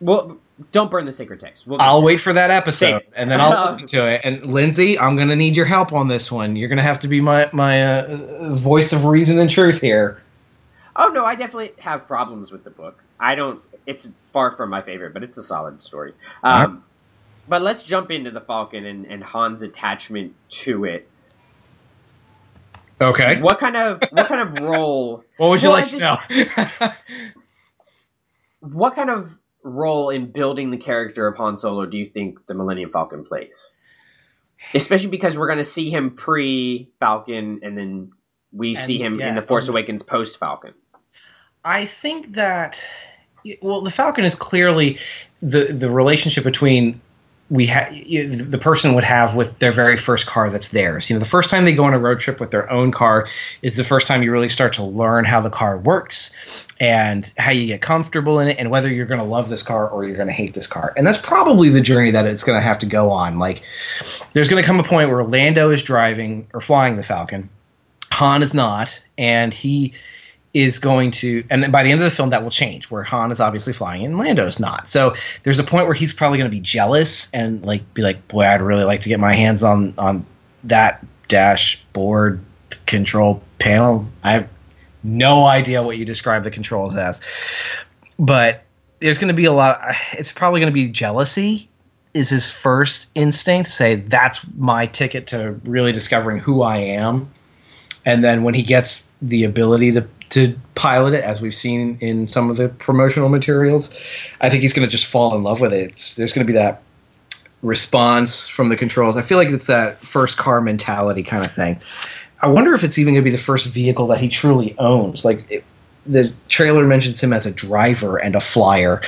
F: well, don't burn the sacred text. We'll
G: I'll wait for that episode and then I'll [laughs] listen to it. And Lindsay, I'm going to need your help on this one. You're going to have to be my my uh, voice of reason and truth here.
F: Oh no, I definitely have problems with the book. I don't. It's far from my favorite, but it's a solid story. Um, But let's jump into the Falcon and, and Han's attachment to it.
G: Okay.
F: What kind of what kind of role? [laughs]
G: What would you
F: Well,
G: like
F: I
G: to know? [laughs]
F: What kind of role in building the character of Han Solo do you think the Millennium Falcon plays? Especially because we're going to see him pre Falcon, and then we see him in the Force
G: um,
F: Awakens post Falcon.
G: I think that well, the Falcon is clearly the the relationship between we ha- the person would have with their very first car that's theirs. You know, the first time they go on a road trip with their own car is the first time you really start to learn how the car works and how you get comfortable in it and whether you're going to love this car or you're going to hate this car. And that's probably the journey that it's going to have to go on. Like there's going to come a point where Lando is driving or flying the Falcon. Han is not and he is going to, and by the end of the film, that will change, where Han is obviously flying and Lando's not. So there's a point where he's probably going to be jealous and like be like, "Boy, I'd really like to get my hands on on that dashboard control panel." I have no idea what you describe the controls as, but there's going to be a lot. It's probably going to be jealousy. Is his first instinct to say that's my ticket to really discovering who I am, and then when he gets the ability to to pilot it, as we've seen in some of the promotional materials, I think he's going to just fall in love with it. It's, there's going to be that response from the controls. I feel like it's that first car mentality kind of thing. I wonder if it's even going to be the first vehicle that he truly owns. Like it, the trailer mentions him as a driver and a flyer.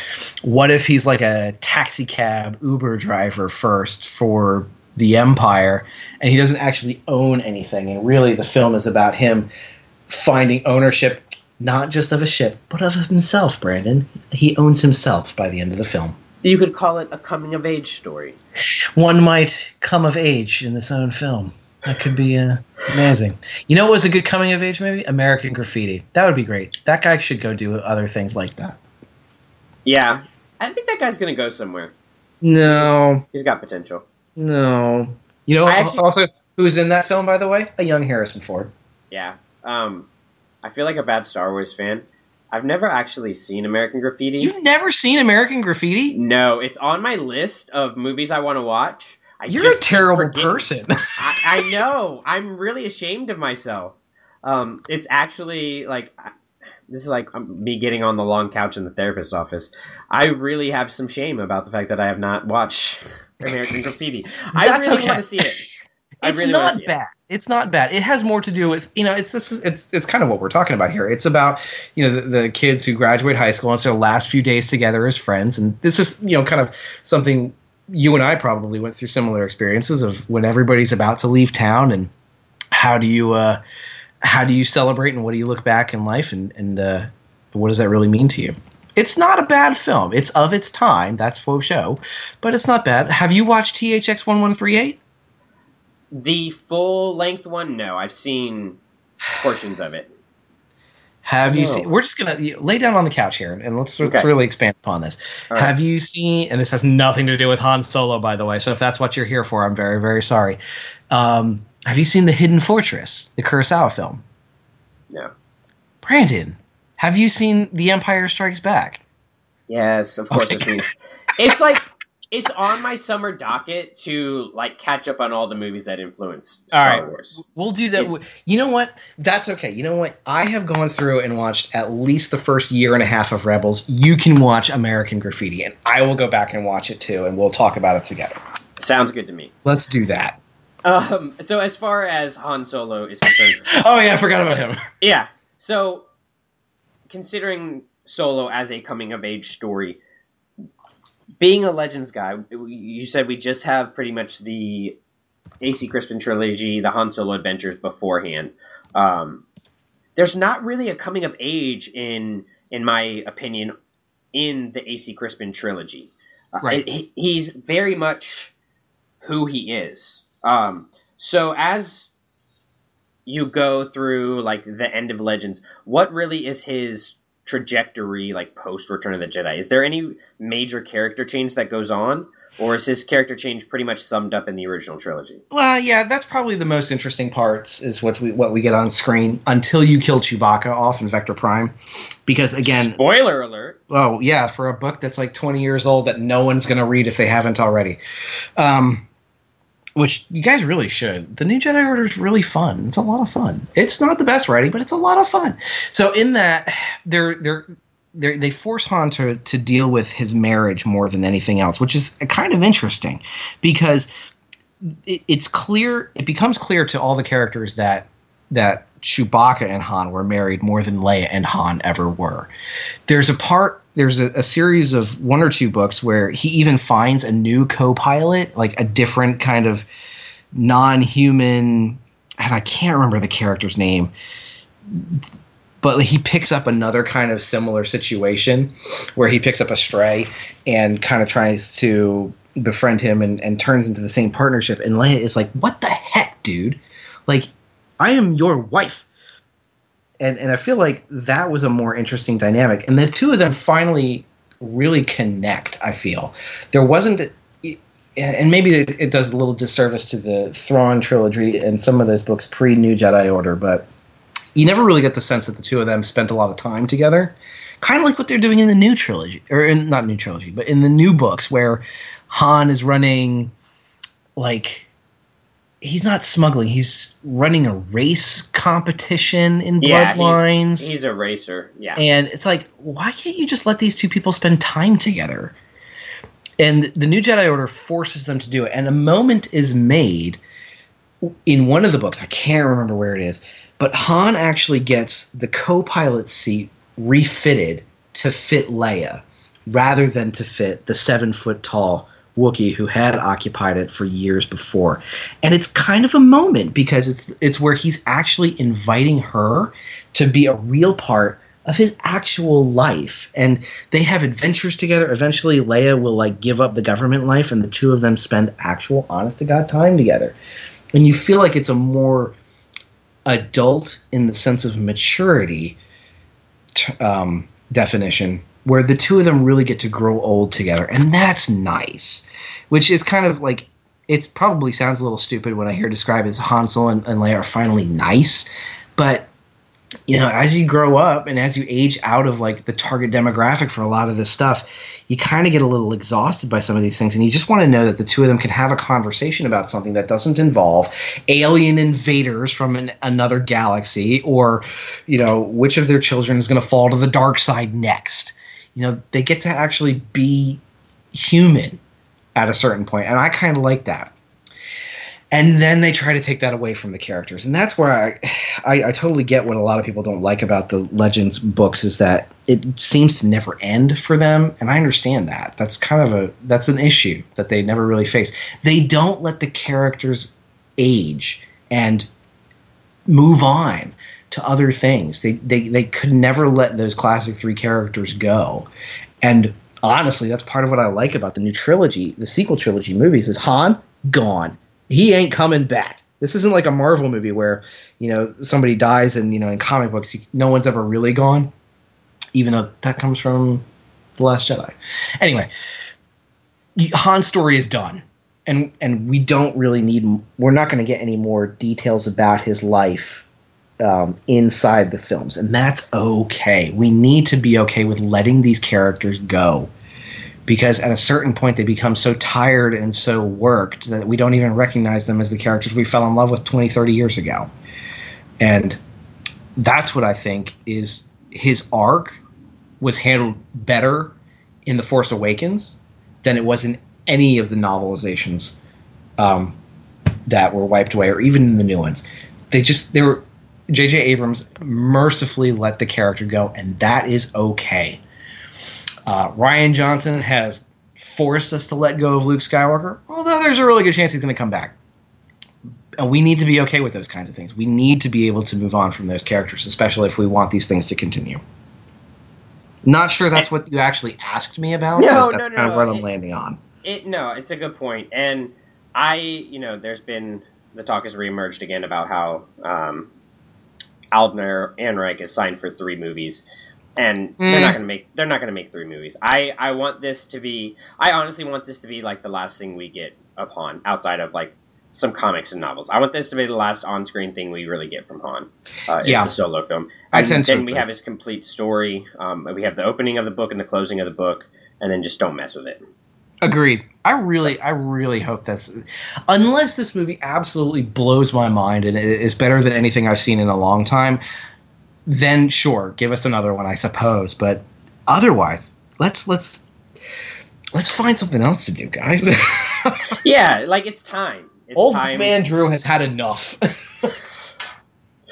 G: What if he's like a taxi cab Uber driver first for the Empire and he doesn't actually own anything? And really, the film is about him finding ownership not just of a ship, but of himself, Brandon. He owns himself by the end of the film.
F: You could call it a coming of age story.
G: One might come of age in this own film. That could be uh, amazing. You know what was a good coming of age movie? American Graffiti. That would be great. That guy should go do other things like that.
F: Yeah, I think that guy's going to go somewhere.
G: No,
F: He's got potential.
G: no. You know,
F: actually-
G: also who's in that film, by the way? A young Harrison Ford.
F: Yeah. Um, I feel like a bad Star Wars fan. I've never actually seen American Graffiti.
G: You've never seen American Graffiti?
F: No, it's on my list of movies I want to watch. I
G: You're
F: just
G: a terrible person. [laughs]
F: I, I know. I'm really ashamed of myself. Um, it's actually like this is like um, me getting on the long couch in the therapist's office. I really have some shame about the fact that I have not watched [laughs] American Graffiti. I really
G: okay.
F: want to see it. I
G: it's
F: really
G: not
F: see it.
G: It's not bad. It has more to do with you know. It's this is it's it's kind of what we're talking about here. It's about you know the, the kids who graduate high school and it's their last few days together as friends, and this is you know kind of something you and I probably went through similar experiences of when everybody's about to leave town and how do you uh, how do you celebrate and what do you look back in life and and uh, what does that really mean to you? It's not a bad film. It's of its time. That's for show, but it's not bad. Have you watched THX one one three eight?
F: The full length one, no. I've seen portions of it.
G: Have you seen? We're just gonna lay down on the couch here, and let's let's
F: Okay.
G: really expand upon this.
F: All right.
G: Have you seen? And this has nothing to do with Han Solo, by the way. So if that's what you're here for, I'm very very sorry. Um, have you seen the Hidden Fortress, the Kurosawa film?
F: No.
G: Brandon, have you seen The Empire Strikes Back?
F: Yes, of course
G: Okay.
F: I've seen. It's like it's on my summer docket to like catch up on all the movies that influence
G: All
F: Star
G: right.
F: Wars.
G: We'll do that.
F: It's-
G: You know what? That's okay. You know what? I have gone through and watched at least the first year and a half of Rebels. You can watch American Graffiti, and I will go back and watch it too, and we'll talk about it together.
F: Sounds good to me.
G: Let's do that.
F: Um, so as far as Han Solo is concerned, [laughs]
G: Oh yeah, I forgot about him.
F: yeah. So considering Solo as a coming of age story, being a Legends guy, you said we just have pretty much the AC Crispin trilogy, the Han Solo adventures beforehand. Um, there's not really a coming of age in, in my opinion, in the AC Crispin trilogy. Uh,
G: Right.
F: he- he's very much who he is. Um, so as you go through like the end of Legends, what really is his trajectory like post Return of the Jedi? Is there any major character change that goes on, or is his character change pretty much summed up in the original trilogy?
G: Well, yeah, that's probably the most interesting parts is what we what we get on screen until you kill Chewbacca off in Vector Prime, because again,
F: Spoiler alert!
G: oh yeah, for a book that's like twenty years old that no one's gonna read if they haven't already, um, which you guys really should. The New Jedi Order is really fun. It's a lot of fun. It's not the best writing, but it's a lot of fun. So in that, they're they're. They force Han to, to deal with his marriage more than anything else, which is kind of interesting because it, it's clear it becomes clear to all the characters that that Chewbacca and Han were married more than Leia and Han ever were. There's a part there's a, a series of one or two books where he even finds a new co-pilot, like a different kind of non-human and I can't remember the character's name but he picks up another kind of similar situation where he picks up a stray and kind of tries to befriend him and, and turns into the same partnership. And Leia is like, What the heck, dude? Like, I am your wife. And and I feel like that was a more interesting dynamic. And the two of them finally really connect, I feel. There wasn't and maybe it, does a little disservice to the Thrawn trilogy and some of those books pre New Jedi Order, but you never really get the sense that the two of them spent a lot of time together. Kind of like what they're doing in the new trilogy, or in not new trilogy, but in the new books where Han is running like he's not smuggling, he's running a race competition in
F: Yeah,
G: Bloodlines.
F: he's, he's a racer. Yeah,
G: And it's like, why can't you just let these two people spend time together? And the New Jedi Order forces them to do it. And a moment is made in one of the books. I can't remember where it is, but Han actually gets the co-pilot seat refitted to fit Leia, rather than to fit the seven foot tall Wookiee who had occupied it for years before. And it's kind of a moment because it's it's where he's actually inviting her to be a real part of his actual life. And they have adventures together. Eventually leia will like give up the government life and the two of them spend actual honest to god time together. And you feel like it's a more adult in the sense of maturity um, definition where the two of them really get to grow old together and that's nice which is kind of like it probably sounds a little stupid when i hear described as hansel and, and leia are finally nice but you know, as you grow up and as you age out of like the target demographic for a lot of this stuff, you kind of get a little exhausted by some of these things, and you just want to know that the two of them can have a conversation about something that doesn't involve alien invaders from an, another galaxy, or you know, which of their children is going to fall to the dark side next. You know, they get to actually be human at a certain point, and I kind of like that. And then they try to take that away from the characters and that's where I, I i totally get what a lot of people don't like about the legends books is that it seems to never end for them and i understand that. That's kind of a that's an issue that they never really face. They don't let the characters age and move on to other things they they, they could never let those classic three characters go and honestly that's part of what i like about the new trilogy the sequel trilogy movies is han gone he ain't coming back. This isn't like a Marvel movie where, you know, somebody dies and, you know, in comic books, no one's ever really gone, even though that comes from The Last Jedi. Anyway, Han's story is done. And, and we don't really need, we're not going to get any more details about his life um, inside the films. And that's okay. We need to be okay with letting these characters go because at a certain point they become so tired and so worked that we don't even recognize them as the characters we fell in love with 20 30 years ago and that's what i think is his arc was handled better in the force awakens than it was in any of the novelizations um, that were wiped away or even in the new ones they just they were J.J. Abrams mercifully let the character go, and that is okay. Uh, Rian Johnson has forced us to let go of Luke Skywalker, although there's a really good chance he's going to come back. And we need to be okay with those kinds of things. We need to be able to move on from those characters, especially if we want these things to continue. Not sure that's what you actually asked me about,
F: No,
G: but that's
F: no,
G: kind
F: no,
G: of what I'm
F: it-
G: landing on.
F: It no, it's a good point. point, and I, you know, there's been the talk has reemerged again about how um, Alden Ehrenreich is signed for three movies, and they're
G: Mm.
F: not going to make they're not going to make three movies. I I want this to be I honestly want this to be like the last thing we get of Han outside of like some comics and novels. I want this to be the last on-screen thing we really get from Han. Uh, is
G: Yeah.
F: the solo film.
G: I
F: And
G: tend to
F: then we have his complete story. Um, we have the opening of the book and the closing of the book, and then just don't mess with it.
G: Agreed. I really, I really hope that's unless this movie absolutely blows my mind and is better than anything I've seen in a long time. Then sure, give us another one, I suppose. But otherwise, let's let's let's find something else to do, guys. [laughs]
F: Yeah, like it's time. It's
G: Old
F: time.
G: man Drew has had enough. [laughs]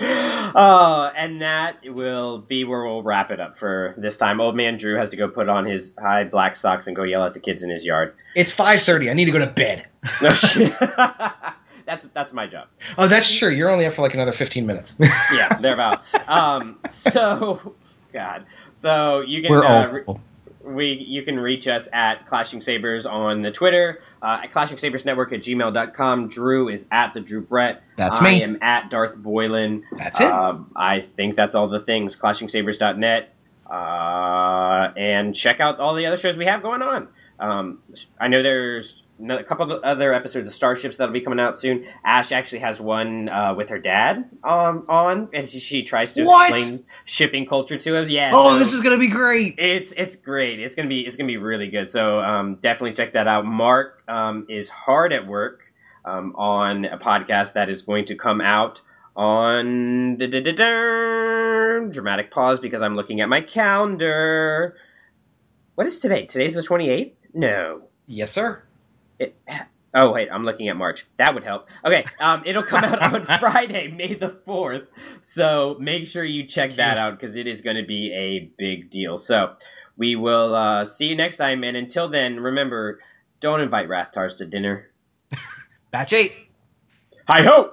F: Oh, [laughs] and that will be where we'll wrap it up for this time. Old man Drew has to go put on his high black socks and go yell at the kids in his yard.
G: it's five thirty. I need to go to bed.
F: No shit. [laughs] that's that's my job.
G: Oh, that's true. You're only up for like another fifteen minutes. [laughs]
F: Yeah, thereabouts. um, so, God. So you can
G: We're
F: uh, re-
G: all.
F: We you can reach us at clashing sabers on the twitter uh, at clashing sabers network at gmail.com drew is at the drew brett.
G: That's
F: i
G: me.
F: I am at darth boylan.
G: That's it.
F: um, i think that's all the things. Clashingsabers.net uh, and check out all the other shows we have going on. Um, i know there's a couple of other episodes of starships that'll be coming out soon ash actually has one uh, with her dad um, on and she, she tries to
G: What?
F: explain shipping culture to him yeah
G: oh,
F: so-
G: this is gonna be great.
F: it's it's great. It's gonna be it's gonna be really good. So um, definitely check that out. Mark um, is hard at work um, on a podcast that is going to come out on dramatic pause because I'm looking at my calendar. What is today? Today's the 28th. No.
G: Yes, sir.
F: It, oh wait, I'm looking at March. That would help. Okay, um, it'll come out on [laughs] Friday, May the fourth. So make sure you check that out because it is going to be a big deal. So we will uh, see you next time, and until then, remember, don't invite Rathars to dinner. [laughs]
G: Batch eight.
F: Hi ho!